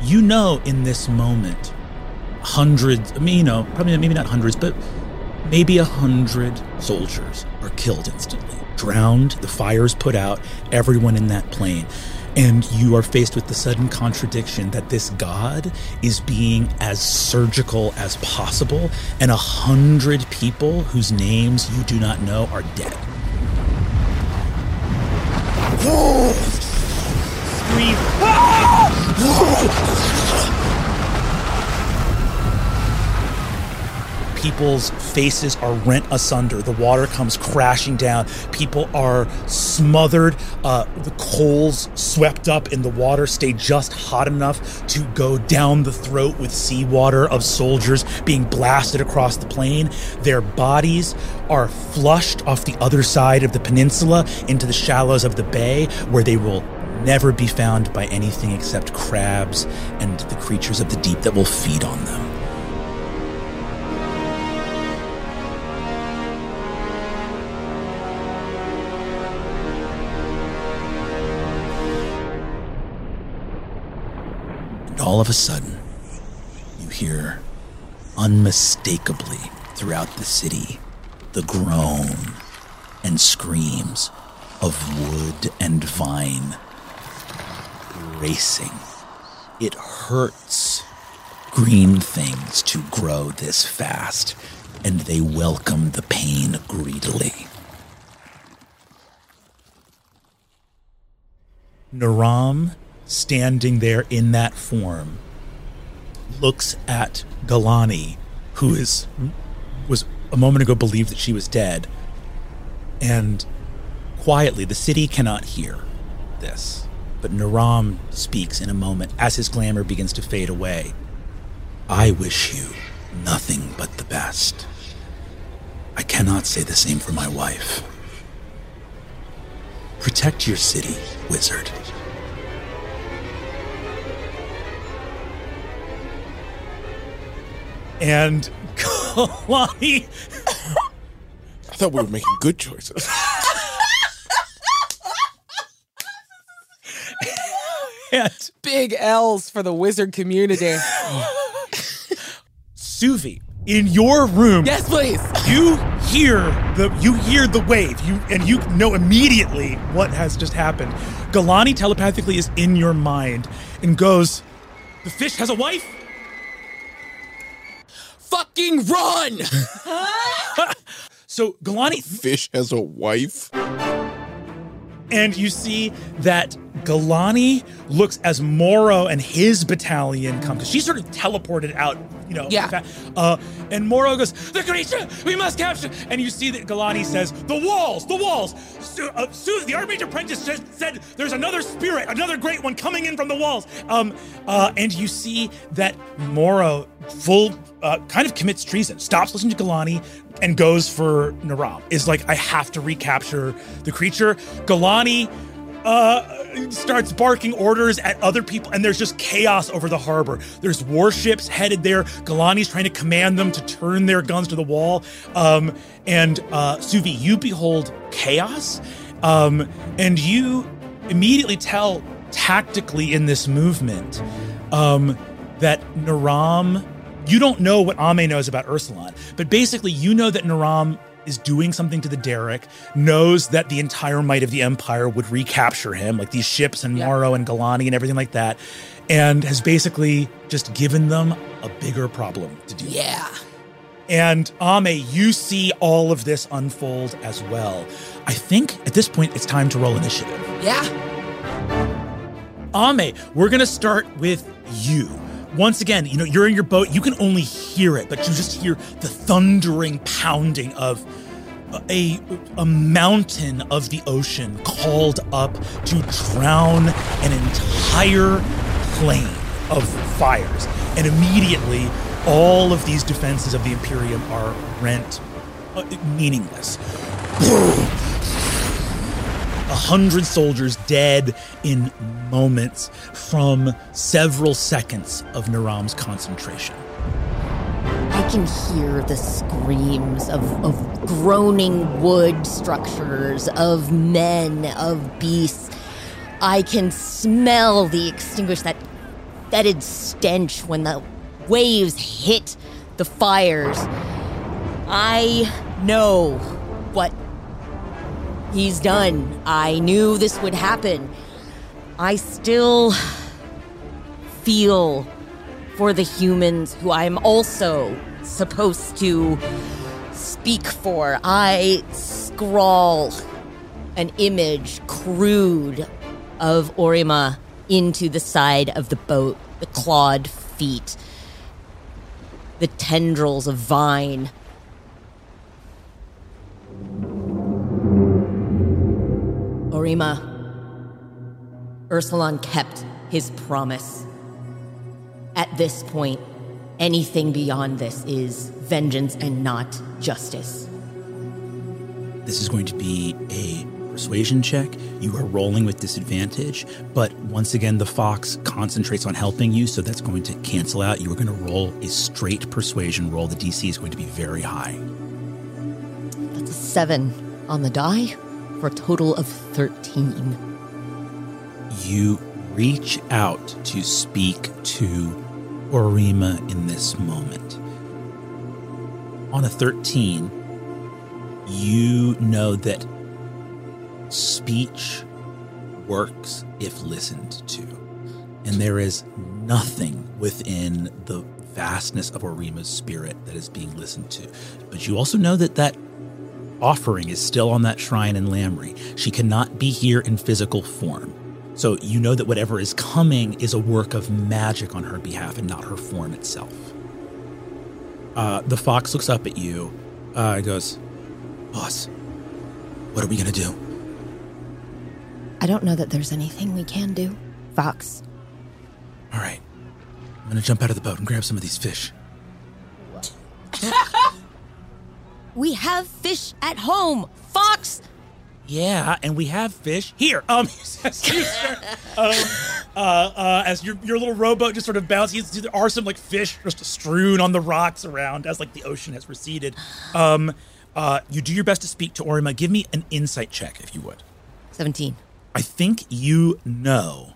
You know, in this moment, hundreds, I mean, you know, probably maybe not hundreds, but maybe a hundred soldiers are killed instantly, drowned, the fire's put out, everyone in that plain. And you are faced with the sudden contradiction that this god is being as surgical as possible, and a hundred people whose names you do not know are dead. Scream. Ah! People's faces are rent asunder. The water comes crashing down. People are smothered. Uh, the coals swept up in the water stay just hot enough to go down the throat with seawater of soldiers being blasted across the plain. Their bodies are flushed off the other side of the peninsula into the shallows of the bay, where they will never be found by anything except crabs and the creatures of the deep that will feed on them. All of a sudden, you hear unmistakably throughout the city the groan and screams of wood and vine racing. It hurts green things to grow this fast, and they welcome the pain greedily. Naram, standing there in that form, looks at Galani, who is was a moment ago believed that she was dead, and quietly, the city cannot hear this, but Naram speaks in a moment as his glamour begins to fade away. I wish you nothing but the best. I cannot say the same for my wife. Protect your city, wizard. And Galani I thought we were making good choices. and Big L's for the wizard community. Suvi, in your room, yes, please. you hear the you hear the wave. You and you know immediately what has just happened. Galani telepathically is in your mind and goes, "The fish has a wife." Fucking run! So Galani Fish has a wife. and you see that Galani looks as Moro and his battalion come because she's sort of teleported out, you know. Yeah. Uh, and Moro goes, "The creature, we must capture!" And you see that Galani says, "The walls, the walls." Su- uh, Su- the Archmage Apprentice just said, "There's another spirit, another great one coming in from the walls." Um, uh, and you see that Moro full uh, kind of commits treason, stops listening to Galani, and goes for Naram. Is like, I have to recapture the creature. Galani uh, starts barking orders at other people, and there's just chaos over the harbor. There's warships headed there. Galani's trying to command them to turn their guns to the wall. Um, and uh, Suvi, you behold chaos, um, and you immediately tell tactically in this movement um, that Naram. You don't know what Ame knows about Eursulon, but basically, you know that Naram is doing something to the Derrick, knows that the entire might of the Empire would recapture him, like these ships and Yeah. Morrow and Galani and everything like that, and has basically just given them a bigger problem to deal with. Yeah. And Ame, you see all of this unfold as well. I think at this point it's time to roll initiative. Yeah. Ame, we're gonna start with you. Once again, you know, you're in your boat, you can only hear it, but you just hear the thundering pounding of a, a mountain of the ocean called up to drown an entire plain of fires. And immediately, all of these defenses of the Imperium are rent uh, meaningless. A hundred soldiers dead in moments from several seconds of Naram's concentration. I can hear the screams of, of groaning wood structures, of men, of beasts. I can smell the extinguished, that fetid stench when the waves hit the fires. I know what he's done. I knew this would happen. I still feel for the humans who I'm also supposed to speak for. I scrawl an image, crude, of Orima into the side of the boat, the clawed feet, the tendrils of vine. Orima, Eursulon kept his promise. At this point, anything beyond this is vengeance and not justice. This is going to be a persuasion check. You are rolling with disadvantage, but once again, the fox concentrates on helping you, so that's going to cancel out. You are going to roll a straight persuasion roll. The DC is going to be very high. That's a seven on the die for a total of 13. You reach out to speak to Orima in this moment. On a 13, you know that speech works if listened to. And there is nothing within the vastness of Orima's spirit that is being listened to. But you also know that that offering is still on that shrine in Lamry. She cannot be here in physical form. So you know that whatever is coming is a work of magic on her behalf and not her form itself. Uh, the fox looks up at you uh, and goes, Boss, what are we going to do? I don't know that there's anything we can do. Fox. All right. I'm going to jump out of the boat and grab some of these fish. We have fish at home. Fox! Yeah, and we have fish here. Um, as, you start, um, uh, uh, as your your little rowboat just sort of bounces, there are some like fish just strewn on the rocks around as like the ocean has receded. Um, uh, you do your best to speak to Orima. Give me an insight check if you would. 17. I think you know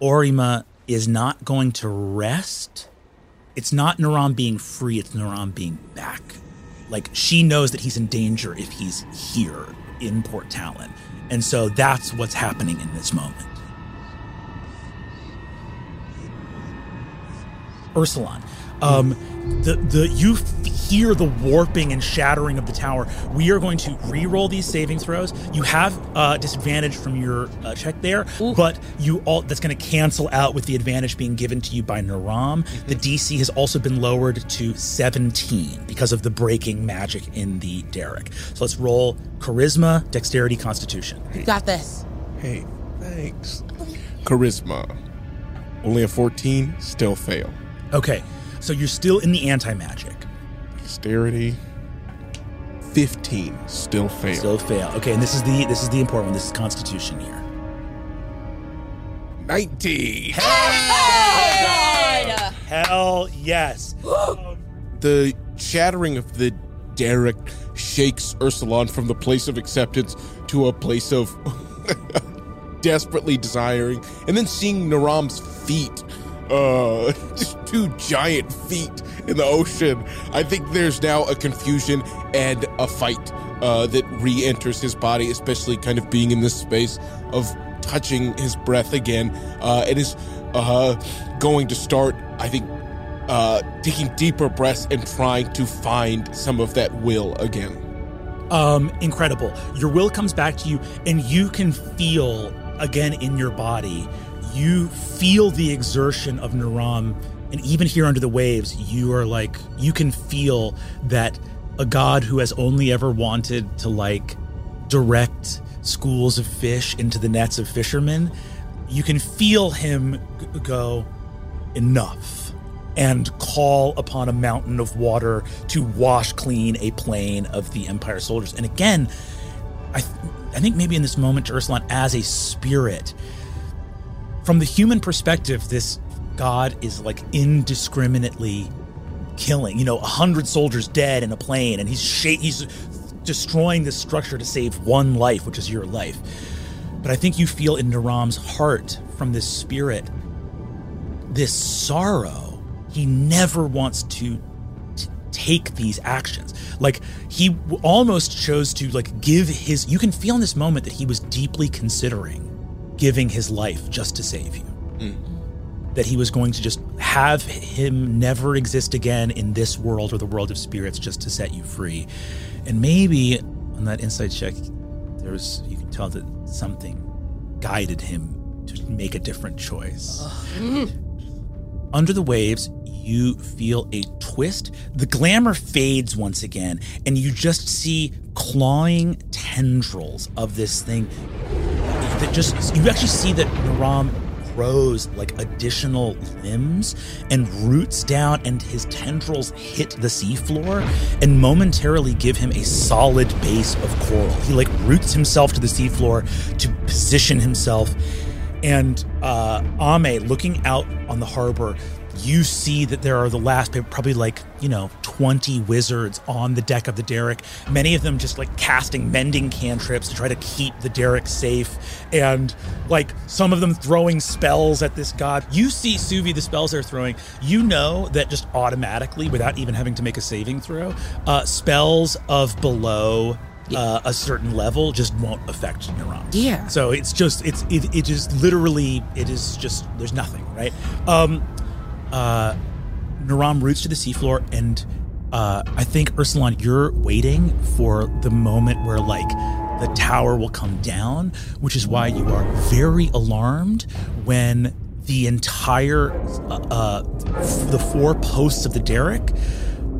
Orima is not going to rest. It's not Naram being free, it's Naram being back. Like she knows that he's in danger if he's here in Port Talon. And so that's what's happening in this moment. Eursulon, um, the the you hear the warping and shattering of the tower. We are going to re-roll these saving throws. You have uh, disadvantage from your uh, check there, but you all that's going to cancel out with the advantage being given to you by Naram. The DC has also been lowered to 17 because of the breaking magic in the derrick. So let's roll charisma, dexterity, constitution. You got this. Hey, thanks. Charisma. Only a 14, still fail. Okay, so you're still in the anti-magic. Dexterity. 15, still fail. Still fail. Okay, and this is the this is the important one. This is constitution here. 19. Hell yes. The shattering of the derrick shakes Eursulon from the place of acceptance to a place of desperately desiring, and then seeing Naram's feet, uh, just two giant feet in the ocean. I think there's now a confusion and a fight uh, that re-enters his body, especially kind of being in this space of touching his breath again. Uh, it is uh, going to start, I think, uh, taking deeper breaths and trying to find some of that will again. Um, incredible. Your will comes back to you, and you can feel again in your body. You feel the exertion of Naram, and even here under the waves, you are like you can feel that a god who has only ever wanted to like direct schools of fish into the nets of fishermen. You can feel him g- go enough and call upon a mountain of water to wash clean a plain of the Empire soldiers. And again, I, th- I think maybe in this moment to Eursulon as a spirit, from the human perspective, this god is like indiscriminately killing. You know, a hundred soldiers dead in a plain, and he's sh- he's destroying this structure to save one life, which is your life. But I think you feel in Naram's heart from this spirit this sorrow. He never wants to t- take these actions. Like he w- almost chose to like give his you can feel in this moment that he was deeply considering giving his life just to save you. Mm. That he was going to just have him never exist again in this world or the world of spirits just to set you free. And maybe on that insight check there was you can tell that something guided him to make a different choice. Under the waves, you feel a twist. The glamour fades once again, and you just see clawing tendrils of this thing that just you actually see that Naram grows like additional limbs and roots down and his tendrils hit the seafloor and momentarily give him a solid base of coral. He like roots himself to the seafloor to position himself and uh, Ame, looking out on the harbor, you see that there are the last probably like you know 20 wizards on the deck of the derrick many of them just like casting mending cantrips to try to keep the derrick safe and like some of them throwing spells at this god you see suvi the spells they're throwing you know that just automatically without even having to make a saving throw uh, spells of below uh, a certain level just won't affect neurons. Yeah. So it's just it's it, it just literally it is just there's nothing right. Um, uh, Naram roots to the seafloor, and uh, I think Eursulon, you're waiting for the moment where like the tower will come down, which is why you are very alarmed when the entire uh, uh, the four posts of the derrick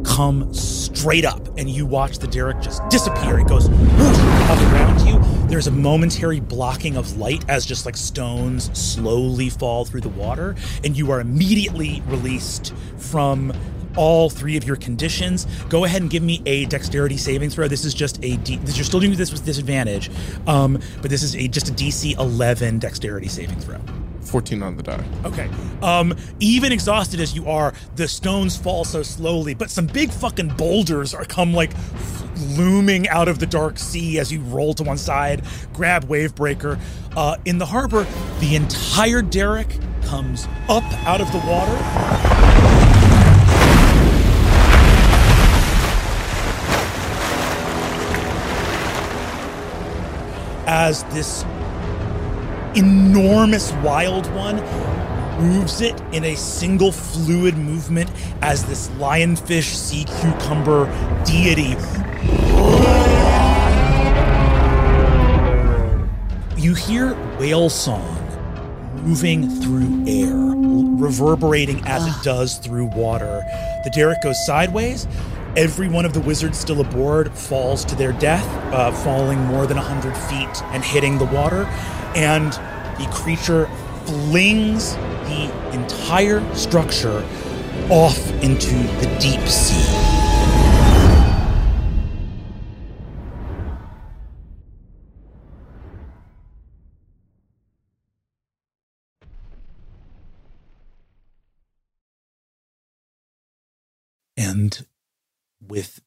come straight up and you watch the derrick just disappear. It goes whoosh up around you. There's a momentary blocking of light as just like stones slowly fall through the water and you are immediately released from all three of your conditions go ahead and give me a dexterity saving throw this is just a D- you're still doing this with disadvantage um, but this is a just a dc 11 dexterity saving throw 14 on the die. Okay. Um, even exhausted as you are, the stones fall so slowly, but some big fucking boulders are come like looming out of the dark sea as you roll to one side, grab Wavebreaker. Uh, in the harbor, the entire derrick comes up out of the water. As this enormous wild one moves it in a single fluid movement as this lionfish sea cucumber deity. You hear whale song moving through air reverberating as it ah. does through water. The derrick goes sideways every one of the wizards still aboard falls to their death uh, falling more than 100 feet and hitting the water and the creature flings the entire structure off into the deep sea. With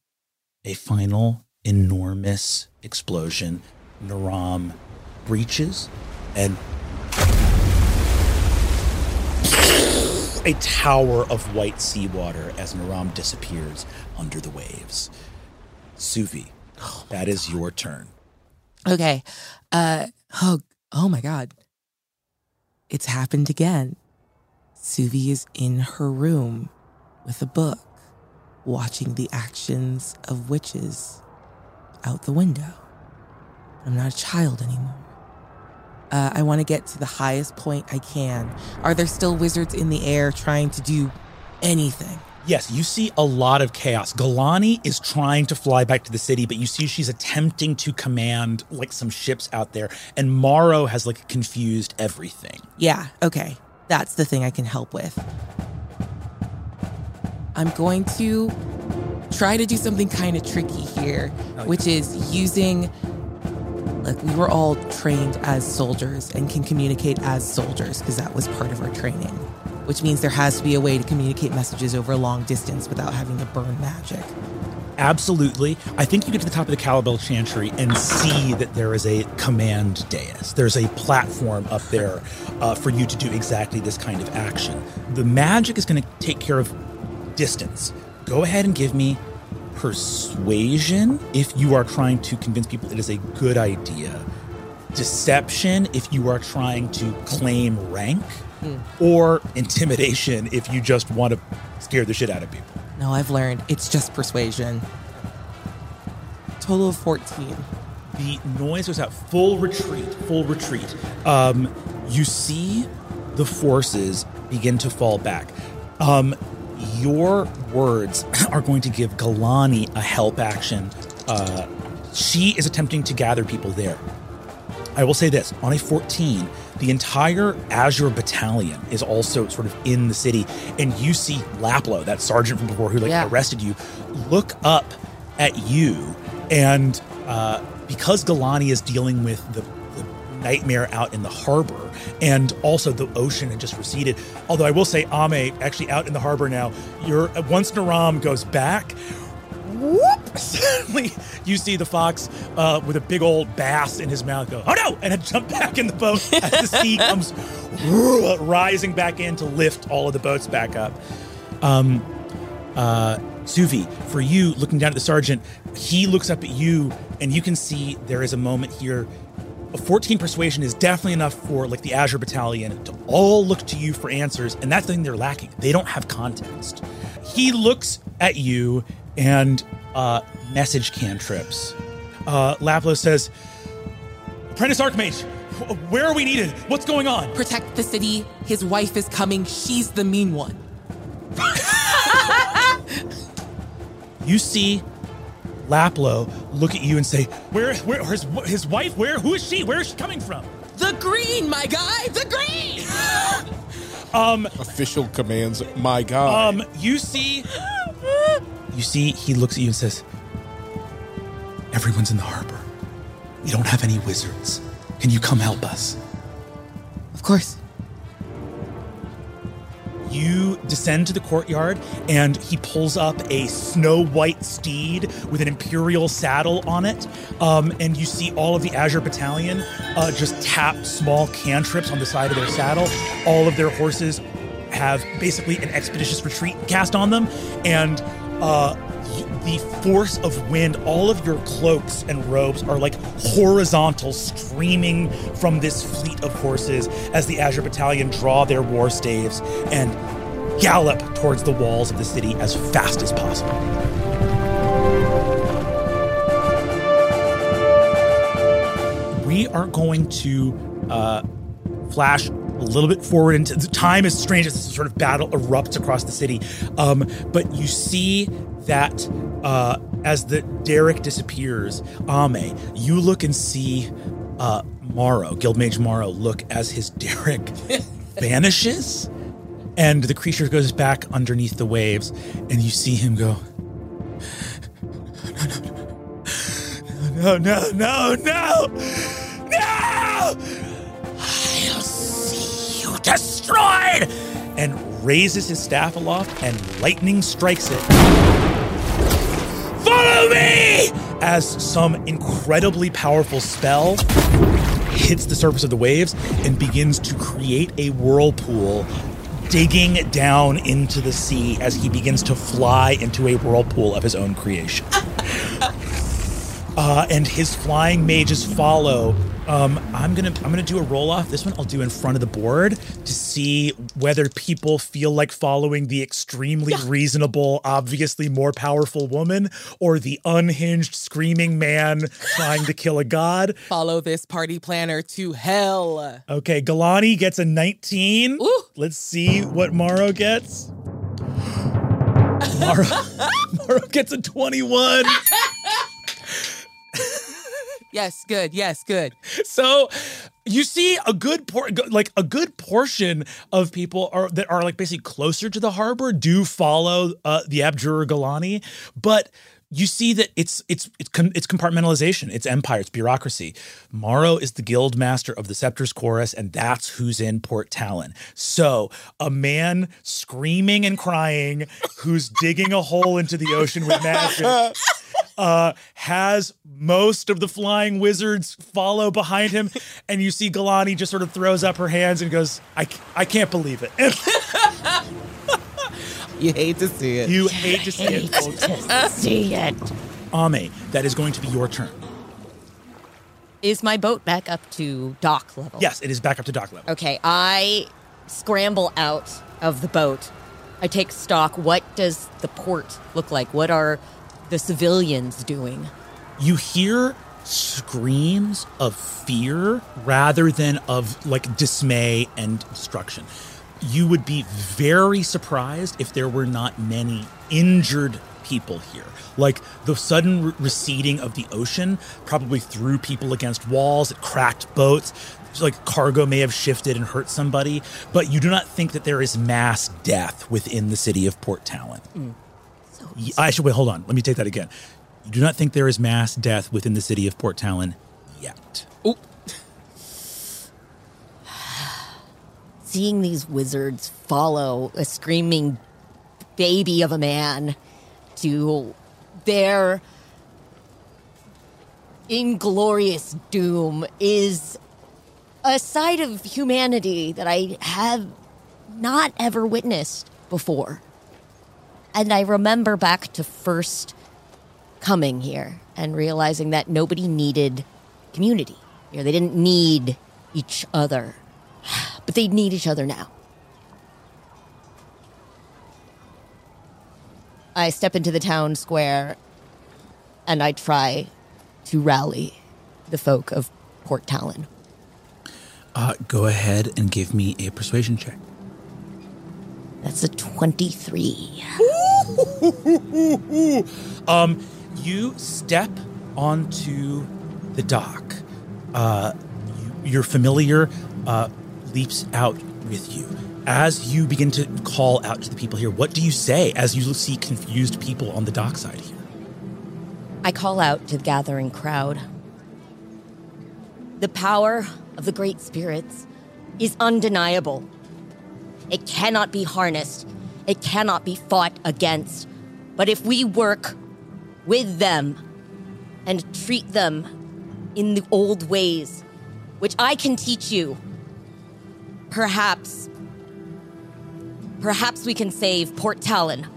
a final enormous explosion, Naram breaches and a tower of white seawater as Naram disappears under the waves. Suvi, that is your turn. Okay. Uh oh oh my god. It's happened again. Suvi is in her room with a book, watching the actions of witches out the window. I'm not a child anymore. Uh, I want to get to the highest point I can. Are there still wizards in the air trying to do anything? Yes, you see a lot of chaos. Galani is trying to fly back to the city, but you see she's attempting to command like some ships out there, and Morrow has like confused everything. Yeah, okay. That's the thing I can help with. I'm going to try to do something kind of tricky here, which is using. Like, we were all trained as soldiers and can communicate as soldiers because that was part of our training, which means there has to be a way to communicate messages over a long distance without having to burn magic. Absolutely. I think you get to the top of the Calabel Chantry and see that there is a command dais. There's a platform up there uh, for you to do exactly this kind of action. The magic is going to take care of distance. Go ahead and give me persuasion if you are trying to convince people it is a good idea. Deception if you are trying to claim rank. Or intimidation if you just want to scare the shit out of people. No, I've learned it's just persuasion. Total of 14. the noise was out full retreat full retreat um, you see the forces begin to fall back um, your words are going to give galani a help action uh, she is attempting to gather people there I will say this on a 14, the entire Azure battalion is also sort of in the city. And you see Laplo, that sergeant from before who like Yeah. arrested you, look up at you. And uh, because Galani is dealing with the, the nightmare out in the harbor and also the ocean had just receded, although I will say, Ame, actually out in the harbor now, you're once Naram goes back, whoop! Suddenly, you see the fox uh, with a big old bass in his mouth go, oh no! And had jumped back in the boat as the sea comes rising back in to lift all of the boats back up. Um, uh, Suvi, for you, looking down at the sergeant, he looks up at you, and you can see there is a moment here. A 14 persuasion is definitely enough for like the Azure Battalion to all look to you for answers, and that's the thing they're lacking. They don't have context. He looks at you and uh, message cantrips. Uh, Laplo says, "Apprentice Archmage, where are we needed? What's going on?" Protect the city. His wife is coming. She's the mean one. You see Laplo look at you and say, "Where? Where? His, his wife? Where? Who is she? Where is she coming from?" The green, my guy. The green. Um. Official commands, my guy. Um, you see, you see, he looks at you and says, "Everyone's in the harbor. We don't have any wizards. Can you come help us?" of course. You descend to the courtyard, and he pulls up a snow white steed with an imperial saddle on it. Um, and you see all of the Azure Battalion uh, just tap small cantrips on the side of their saddle. All of their horses have basically an expeditious retreat cast on them, and uh, the force of wind, all of your cloaks and robes are like horizontal, streaming from this fleet of horses as the Azure Battalion draw their war staves and gallop towards the walls of the city as fast as possible. We are going to uh, flash a little bit forward into the time is strange as this sort of battle erupts across the city. Um, but you see that uh, as the derrick disappears, Ame, you look and see uh, Morrow, Guildmage Morrow, look as his derrick vanishes, and the creature goes back underneath the waves, and you see him go. No, no, no, no, no! No! I'll see you destroyed! And raises his staff aloft, and lightning strikes it. Follow me! As some incredibly powerful spell hits the surface of the waves and begins to create a whirlpool, digging down into the sea as he begins to fly into a whirlpool of his own creation. Uh, and his flying mages follow Um, I'm gonna I'm gonna do a roll off. This one I'll do in front of the board to see whether people feel like following the extremely reasonable, obviously more powerful woman, or the unhinged screaming man trying to kill a god. Follow this party planner to hell. Okay, Galani gets a 19. Ooh. Let's see what Morrow gets. Morrow, Morrow gets a 21. Yes, good. Yes, good. So you see a good por- like a good portion of people are that are like basically closer to the harbor do follow uh, the Abjurer Galani, but you see that it's it's it's com- it's compartmentalization, it's empire, it's bureaucracy. Morrow is the guild master of the Scepter's Chorus, and that's who's in Port Talon. So a man screaming and crying, who's digging a hole into the ocean with magic uh, has most of the flying wizards follow behind him, and you see Galani just sort of throws up her hands and goes, "I, I can't believe it." You hate to see it. you hate to see it, folks. to see it. Ame, that is going to be your turn. Is my boat back up to dock level? Yes, it is back up to dock level. Okay, I scramble out of the boat. I take stock. What does the port look like? What are the civilians doing? You hear screams of fear rather than of like dismay and destruction. You would be very surprised if there were not many injured people here. Like the sudden re- receding of the ocean probably threw people against walls, it cracked boats. Like cargo may have shifted and hurt somebody, but you do not think that there is mass death within the city of Port Talon. Y- I should wait. Hold on. Let me take that again. You do not think there is mass death within the city of Port Talon yet. Oh. Seeing these wizards follow a screaming baby of a man to their inglorious doom is a side of humanity that I have not ever witnessed before. And I remember back to first coming here and realizing that nobody needed community. You know, they didn't need each other, but they need each other now. I step into the town square and I try to rally the folk of Port Talon. Uh, go ahead and give me a persuasion check. That's a 23. Um, you step onto the dock. Uh, you, your familiar uh, leaps out with you. As you begin to call out to the people here, what do you say as you see confused people on the dockside here? I call out to the gathering crowd. The power of the great spirits is undeniable. It cannot be harnessed, it cannot be fought against. But if we work with them and treat them in the old ways, which I can teach you, perhaps, perhaps we can save Port Talon.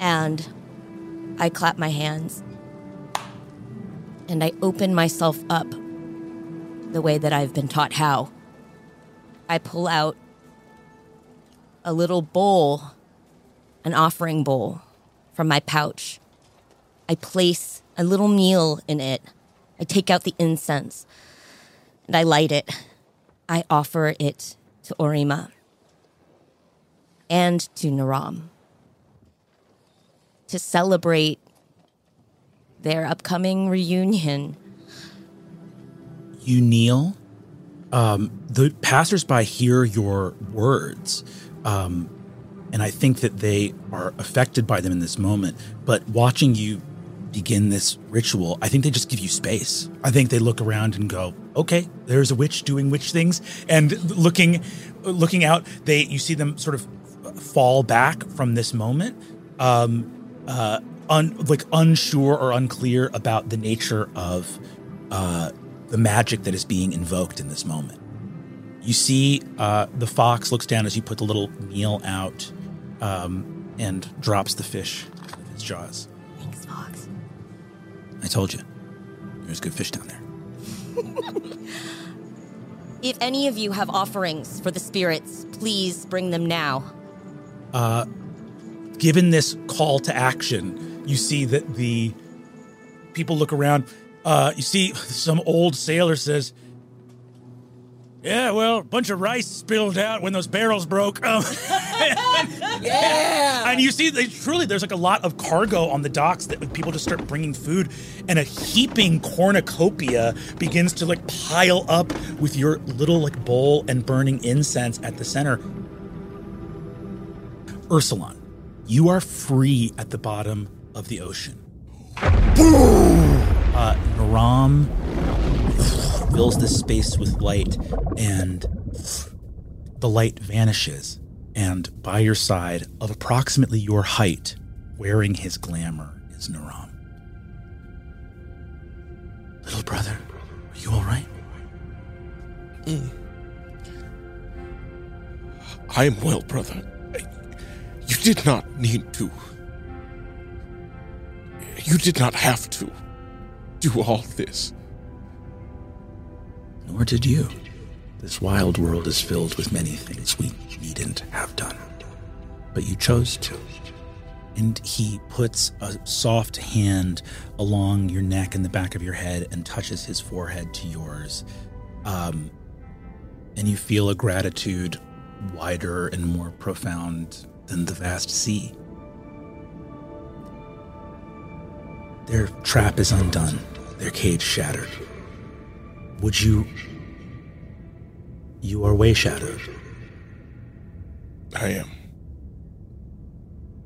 And I clap my hands and I open myself up the way that I've been taught how. I pull out a little bowl, an offering bowl from my pouch. I place a little meal in it. I take out the incense and I light it. I offer it to Orima and to Naram to celebrate their upcoming reunion. You kneel. Um, the passersby hear your words, um, and I think that they are affected by them in this moment. But watching you begin this ritual, I think they just give you space. I think they look around and go, "Okay, there's a witch doing witch things," and looking, looking out, they you see them sort of fall back from this moment. Um, uh, un, like unsure or unclear about the nature of uh, the magic that is being invoked in this moment. You see, uh, the fox looks down as you put the little meal out um, and drops the fish of its jaws. Thanks, Fox. I told you, there's good fish down there. if any of you have offerings for the spirits, please bring them now. Uh, given this call to action, you see that the people look around. Uh, you see some old sailor says, "Yeah, well, a bunch of rice spilled out when those barrels broke." Um, Yeah. and you see, they, truly, there's like a lot of cargo on the docks that people just start bringing food, and a heaping cornucopia begins to like pile up with your little like bowl and burning incense at the center. Eursulon, you are free at the bottom of the ocean. Uh, Naram fills this space with light, and the light vanishes. And by your side, of approximately your height, wearing his glamour, is Naram. Little brother, are you all right? Mm. I am well, brother. You did not need to. You did not have to do all this. Nor did you. This wild world is filled with many things we needn't have done. But you chose to. And he puts a soft hand along your neck and the back of your head and touches his forehead to yours. Um, and you feel a gratitude wider and more profound than the vast sea. Their trap is undone, their cage shattered. Would you you are way shadowed. I am.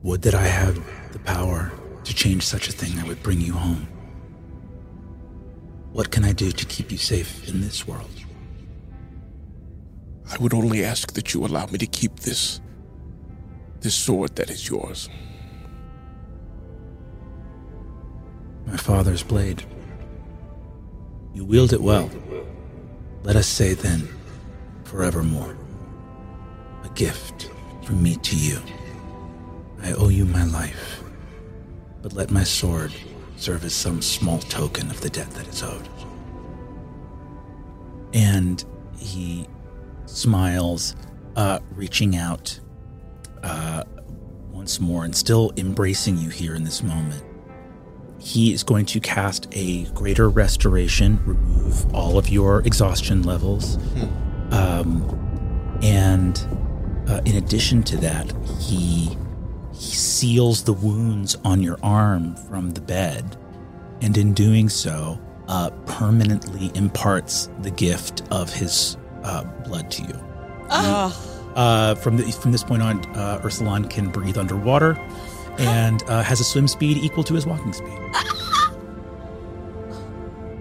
Would that I had the power to change such a thing that would bring you home. What can I do to keep you safe in this world? I would only ask that you allow me to keep this. this sword that is yours. My father's blade. You wield it well. Let us say then, forevermore. A gift from me to you. I owe you my life, but let my sword serve as some small token of the debt that is owed. And he smiles, uh, reaching out uh, once more and still embracing you here in this moment. He is going to cast a greater restoration, remove all of your exhaustion levels. Um, and uh, in addition to that, he he seals the wounds on your arm from the bed, and in doing so, uh, permanently imparts the gift of his uh, blood to you. Uh, from the, from this point on, uh, Eursulon can breathe underwater, and uh, has a swim speed equal to his walking speed.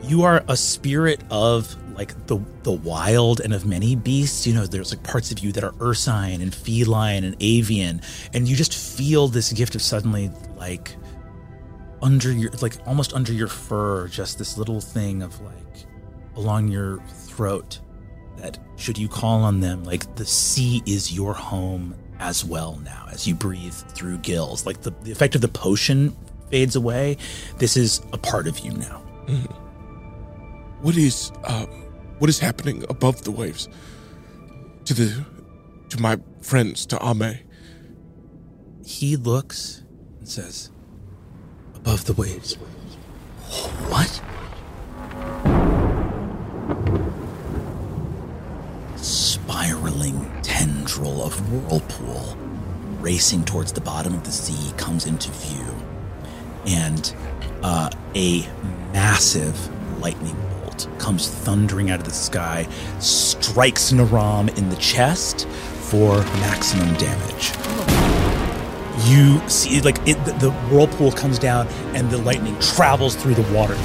you are a spirit of like the the wild and of many beasts. You know, there's like parts of you that are ursine and feline and avian, and you just feel this gift of suddenly like under your like almost under your fur, just this little thing of like along your throat that should you call on them, like the sea is your home as well now as you breathe through gills. Like the, the effect of the potion fades away. This is a part of you now. What is um what is happening above the waves? To the to my friends, to Ame. He looks and says, Above the waves. What? Spiraling tendril of whirlpool racing towards the bottom of the sea comes into view. And uh, a massive lightning bolt comes thundering out of the sky, strikes Naram in the chest for maximum damage you see like it, the, the whirlpool comes down and the lightning travels through the water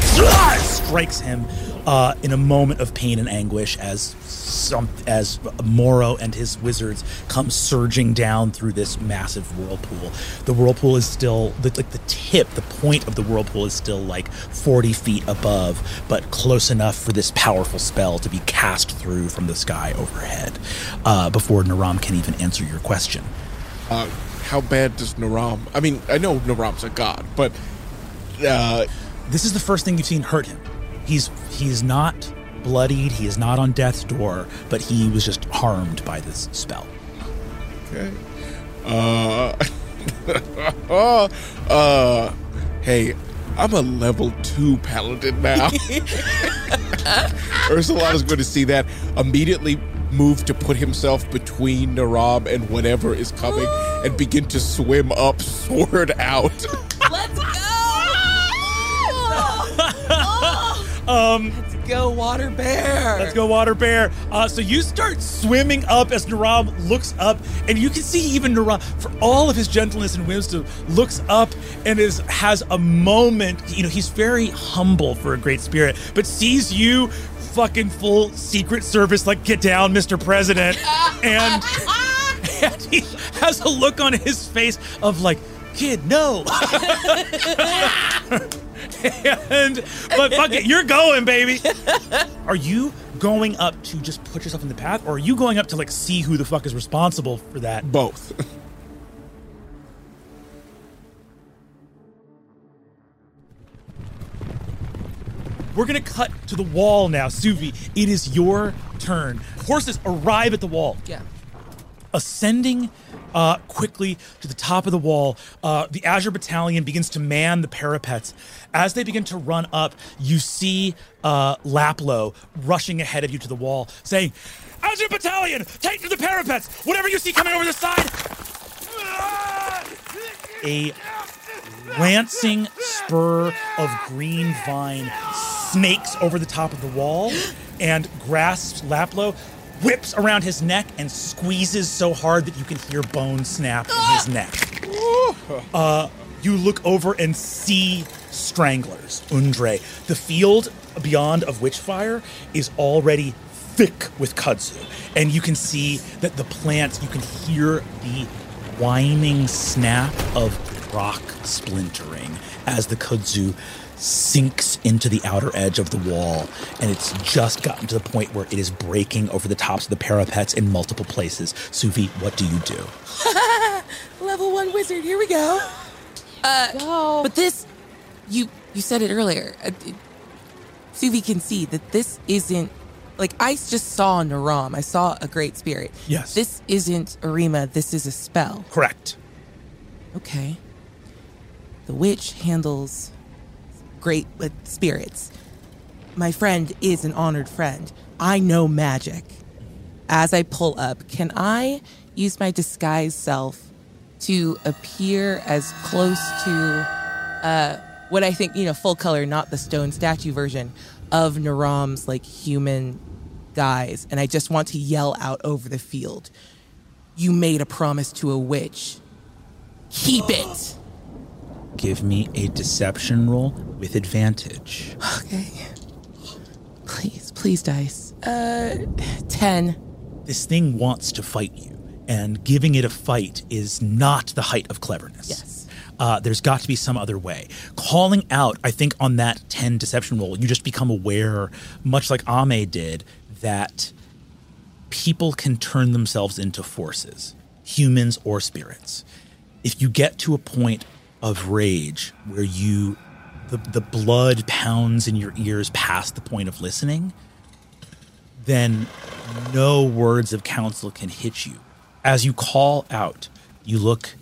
strikes him uh, in a moment of pain and anguish as some as Morrow and his wizards come surging down through this massive whirlpool. The whirlpool is still the, like the tip, the point of the whirlpool is still like forty feet above, but close enough for this powerful spell to be cast through from the sky overhead uh, before Naram can even answer your question. Uh, how bad does Naram? I mean, I know Naram's a god, but uh, this is the first thing you've seen hurt him. He's he's not bloodied. He is not on death's door, but he was just harmed by this spell. Okay. Uh, uh, hey, I'm a level two paladin now. Eursulon's going to see that, immediately move to put himself between Naram and whatever is coming and begin to swim up, sword out. Let's go! Um, Let's go, water bear. Let's go, water bear. Uh, so you start swimming up as Naram looks up, and you can see even Naram, for all of his gentleness and wisdom, looks up and is has a moment. You know, he's very humble for a great spirit, but sees you, fucking full Secret Service, like get down, Mister President, and and he has a look on his face of like, kid, no. and but fuck it, you're going, baby. Are you going up to just put yourself in the path, or are you going up to like see who the fuck is responsible for that? Both. We're gonna cut to the wall now, Suvi. It is your turn. Horses arrive at the wall. Yeah. Ascending uh, quickly to the top of the wall. Uh, the Azure Battalion begins to man the parapets. As they begin to run up, you see uh, Laplo rushing ahead of you to the wall, saying, Azure Battalion, take to the parapets! Whatever you see coming over the side! A lancing spur of green vine snakes over the top of the wall and grasps Laplo, whips around his neck, and squeezes so hard that you can hear bone snap in his neck. Uh, you look over and see stranglers, Undre. The field beyond of Witchfire is already thick with kudzu, and you can see that the plants, you can hear the whining snap of rock splintering as the kudzu sinks into the outer edge of the wall, and it's just gotten to the point where it is breaking over the tops of the parapets in multiple places. Suvi, what do you do? Level one wizard. Here we go. Uh, But this, you you said it earlier. Uh, it- Suvi can see that this isn't like I just saw Naram. I saw a great spirit. Yes. This isn't Orima. This is a spell. Correct. Okay. The witch handles great with spirits. My friend is an honored friend. I know magic. As I pull up, can I use my disguise self to appear as close to uh, what I think, you know, full color, not the stone statue version of Naram's like human guise? And I just want to yell out over the field. You made a promise to a witch. Keep it. Give me a deception roll with advantage. Okay. Please, please, dice. Uh, 10. This thing wants to fight you, and giving it a fight is not the height of cleverness. Yes. Uh, there's got to be some other way. Calling out, I think, on that 10 deception roll, you just become aware, much like Ame did, that people can turn themselves into forces, humans or spirits. If you get to a point of rage where you the, the blood pounds in your ears past the point of listening, then no words of counsel can hit you. As you call out, you look,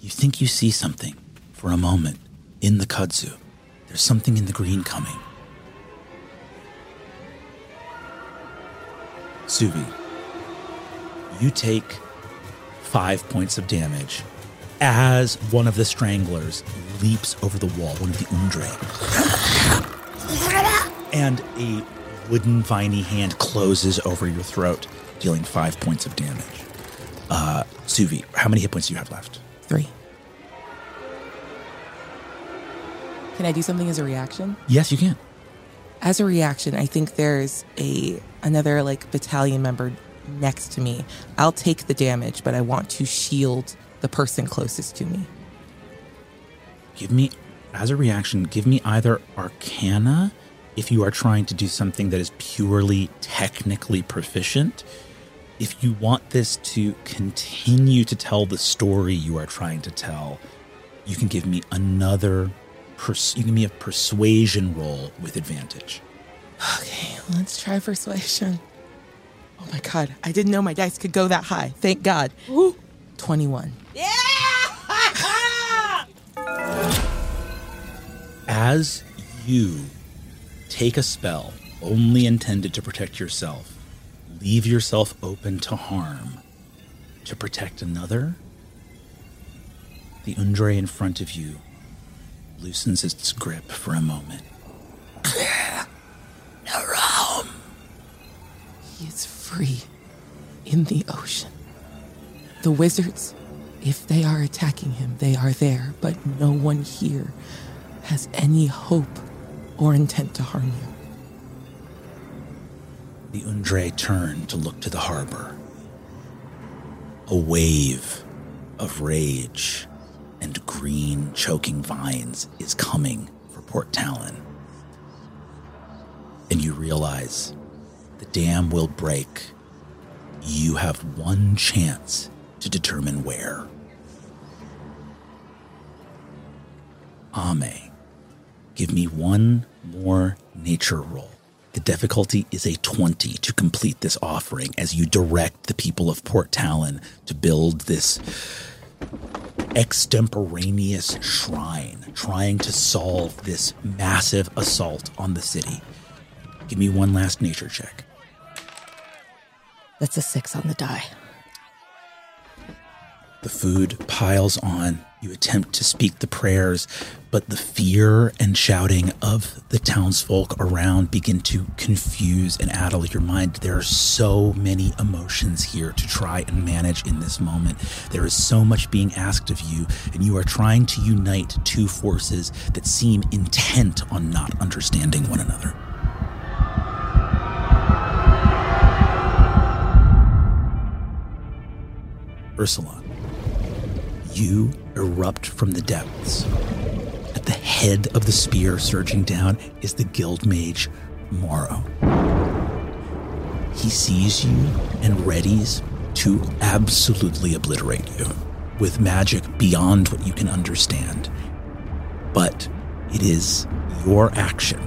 you think you see something for a moment in the kudzu. There's something in the green coming. Suvi, you take five points of damage as one of the stranglers leaps over the wall, one of the Undre. and a wooden viney hand closes over your throat, dealing five points of damage. Uh, Suvi, how many hit points do you have left? Three. Can I do something as a reaction? Yes, you can. As a reaction, I think there's a another like battalion member next to me. I'll take the damage, but I want to shield the person closest to me. Give me, as a reaction, give me either Arcana if you are trying to do something that is purely technically proficient. If you want this to continue to tell the story you are trying to tell, you can give me another. Pers- you can give me a persuasion roll with advantage. Okay, let's try persuasion. Oh my god, I didn't know my dice could go that high. Thank God. 21. As you take a spell only intended to protect yourself, leave yourself open to harm to protect another, the Undre in front of you loosens its grip for a moment. He is free in the ocean. The wizards, if they are attacking him, they are there, but no one here has any hope or intent to harm you. The Undre turned to look to the harbor. A wave of rage and green choking vines is coming for Port Talon. And you realize the dam will break. You have one chance to determine where. Ame, give me one more nature roll. The difficulty is a 20 to complete this offering as you direct the people of Port Talon to build this extemporaneous shrine, trying to solve this massive assault on the city. Give me one last nature check. That's a six on the die. The food piles on. You attempt to speak the prayers, but the fear and shouting of the townsfolk around begin to confuse and addle your mind. There are so many emotions here to try and manage in this moment. There is so much being asked of you, and you are trying to unite two forces that seem intent on not understanding one another. Eursulon, you erupt from the depths. At the head of the spear surging down is the guild mage Morrow. He sees you and readies to absolutely obliterate you with magic beyond what you can understand. But it is your action.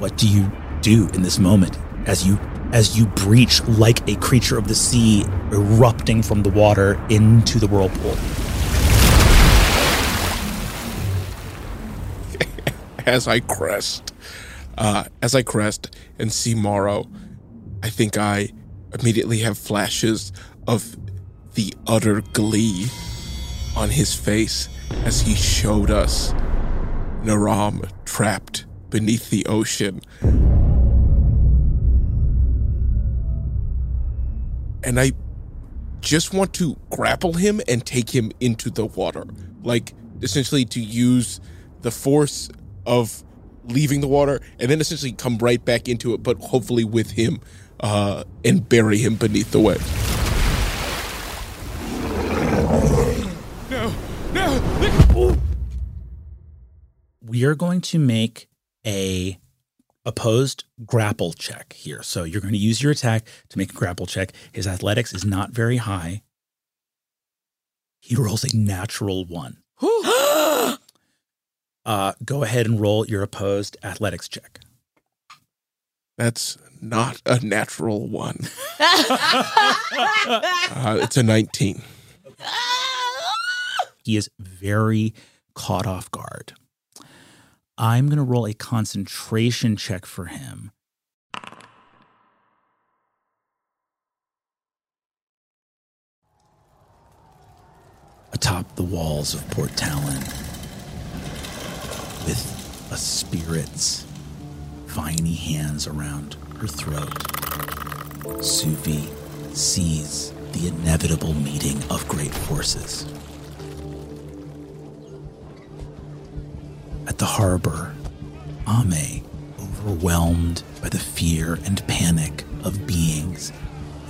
What do you do in this moment as you as you breach like a creature of the sea erupting from the water into the whirlpool? as I crest, uh, as I crest and see Morrow, I think I immediately have flashes of the utter glee on his face as he showed us Naram trapped beneath the ocean. And I just want to grapple him and take him into the water. Like, essentially, to use the force of leaving the water and then essentially come right back into it, but hopefully with him uh, and bury him beneath the waves. No, no. we are going to make a opposed grapple check here. So you're going to use your attack to make a grapple check. His athletics is not very high. He rolls a natural one. uh, go ahead and roll your opposed athletics check. That's not a natural one. uh, it's a 19. He is very caught off guard. I'm going to roll a concentration check for him. Atop the walls of Port Talon, with a spirit's viney hands around her throat, Suvi sees the inevitable meeting of great forces. The harbor, Ame, overwhelmed by the fear and panic of beings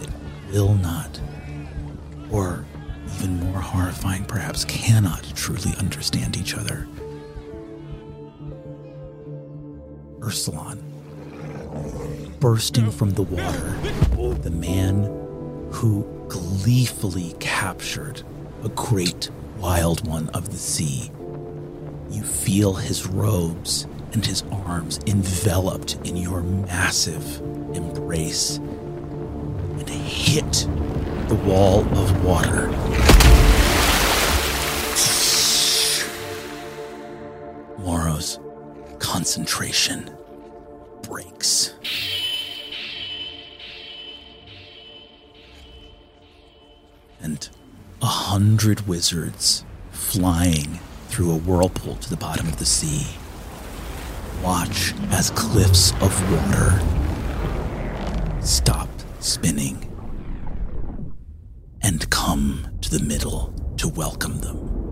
that will not, or even more horrifying, perhaps cannot truly understand each other. Eursulon, bursting from the water, the man who gleefully captured a great wild one of the sea. You feel his robes and his arms enveloped in your massive embrace and hit the wall of water. Morrow's concentration breaks. And a hundred wizards flying through a whirlpool to the bottom of the sea. Watch as cliffs of water stop spinning and come to the middle to welcome them.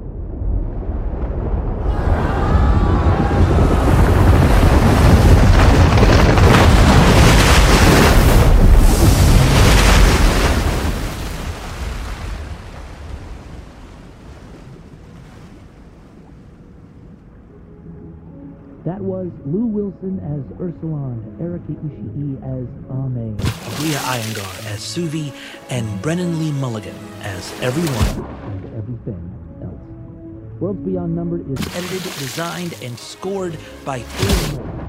Wilson as Eursulon, Erika Ishii as Ame, Aabria Iyengar as Suvi, and Brennan Lee Mulligan as everyone. and everything else. Worlds Beyond Numbered is Edited, designed, and scored by Phil Moore.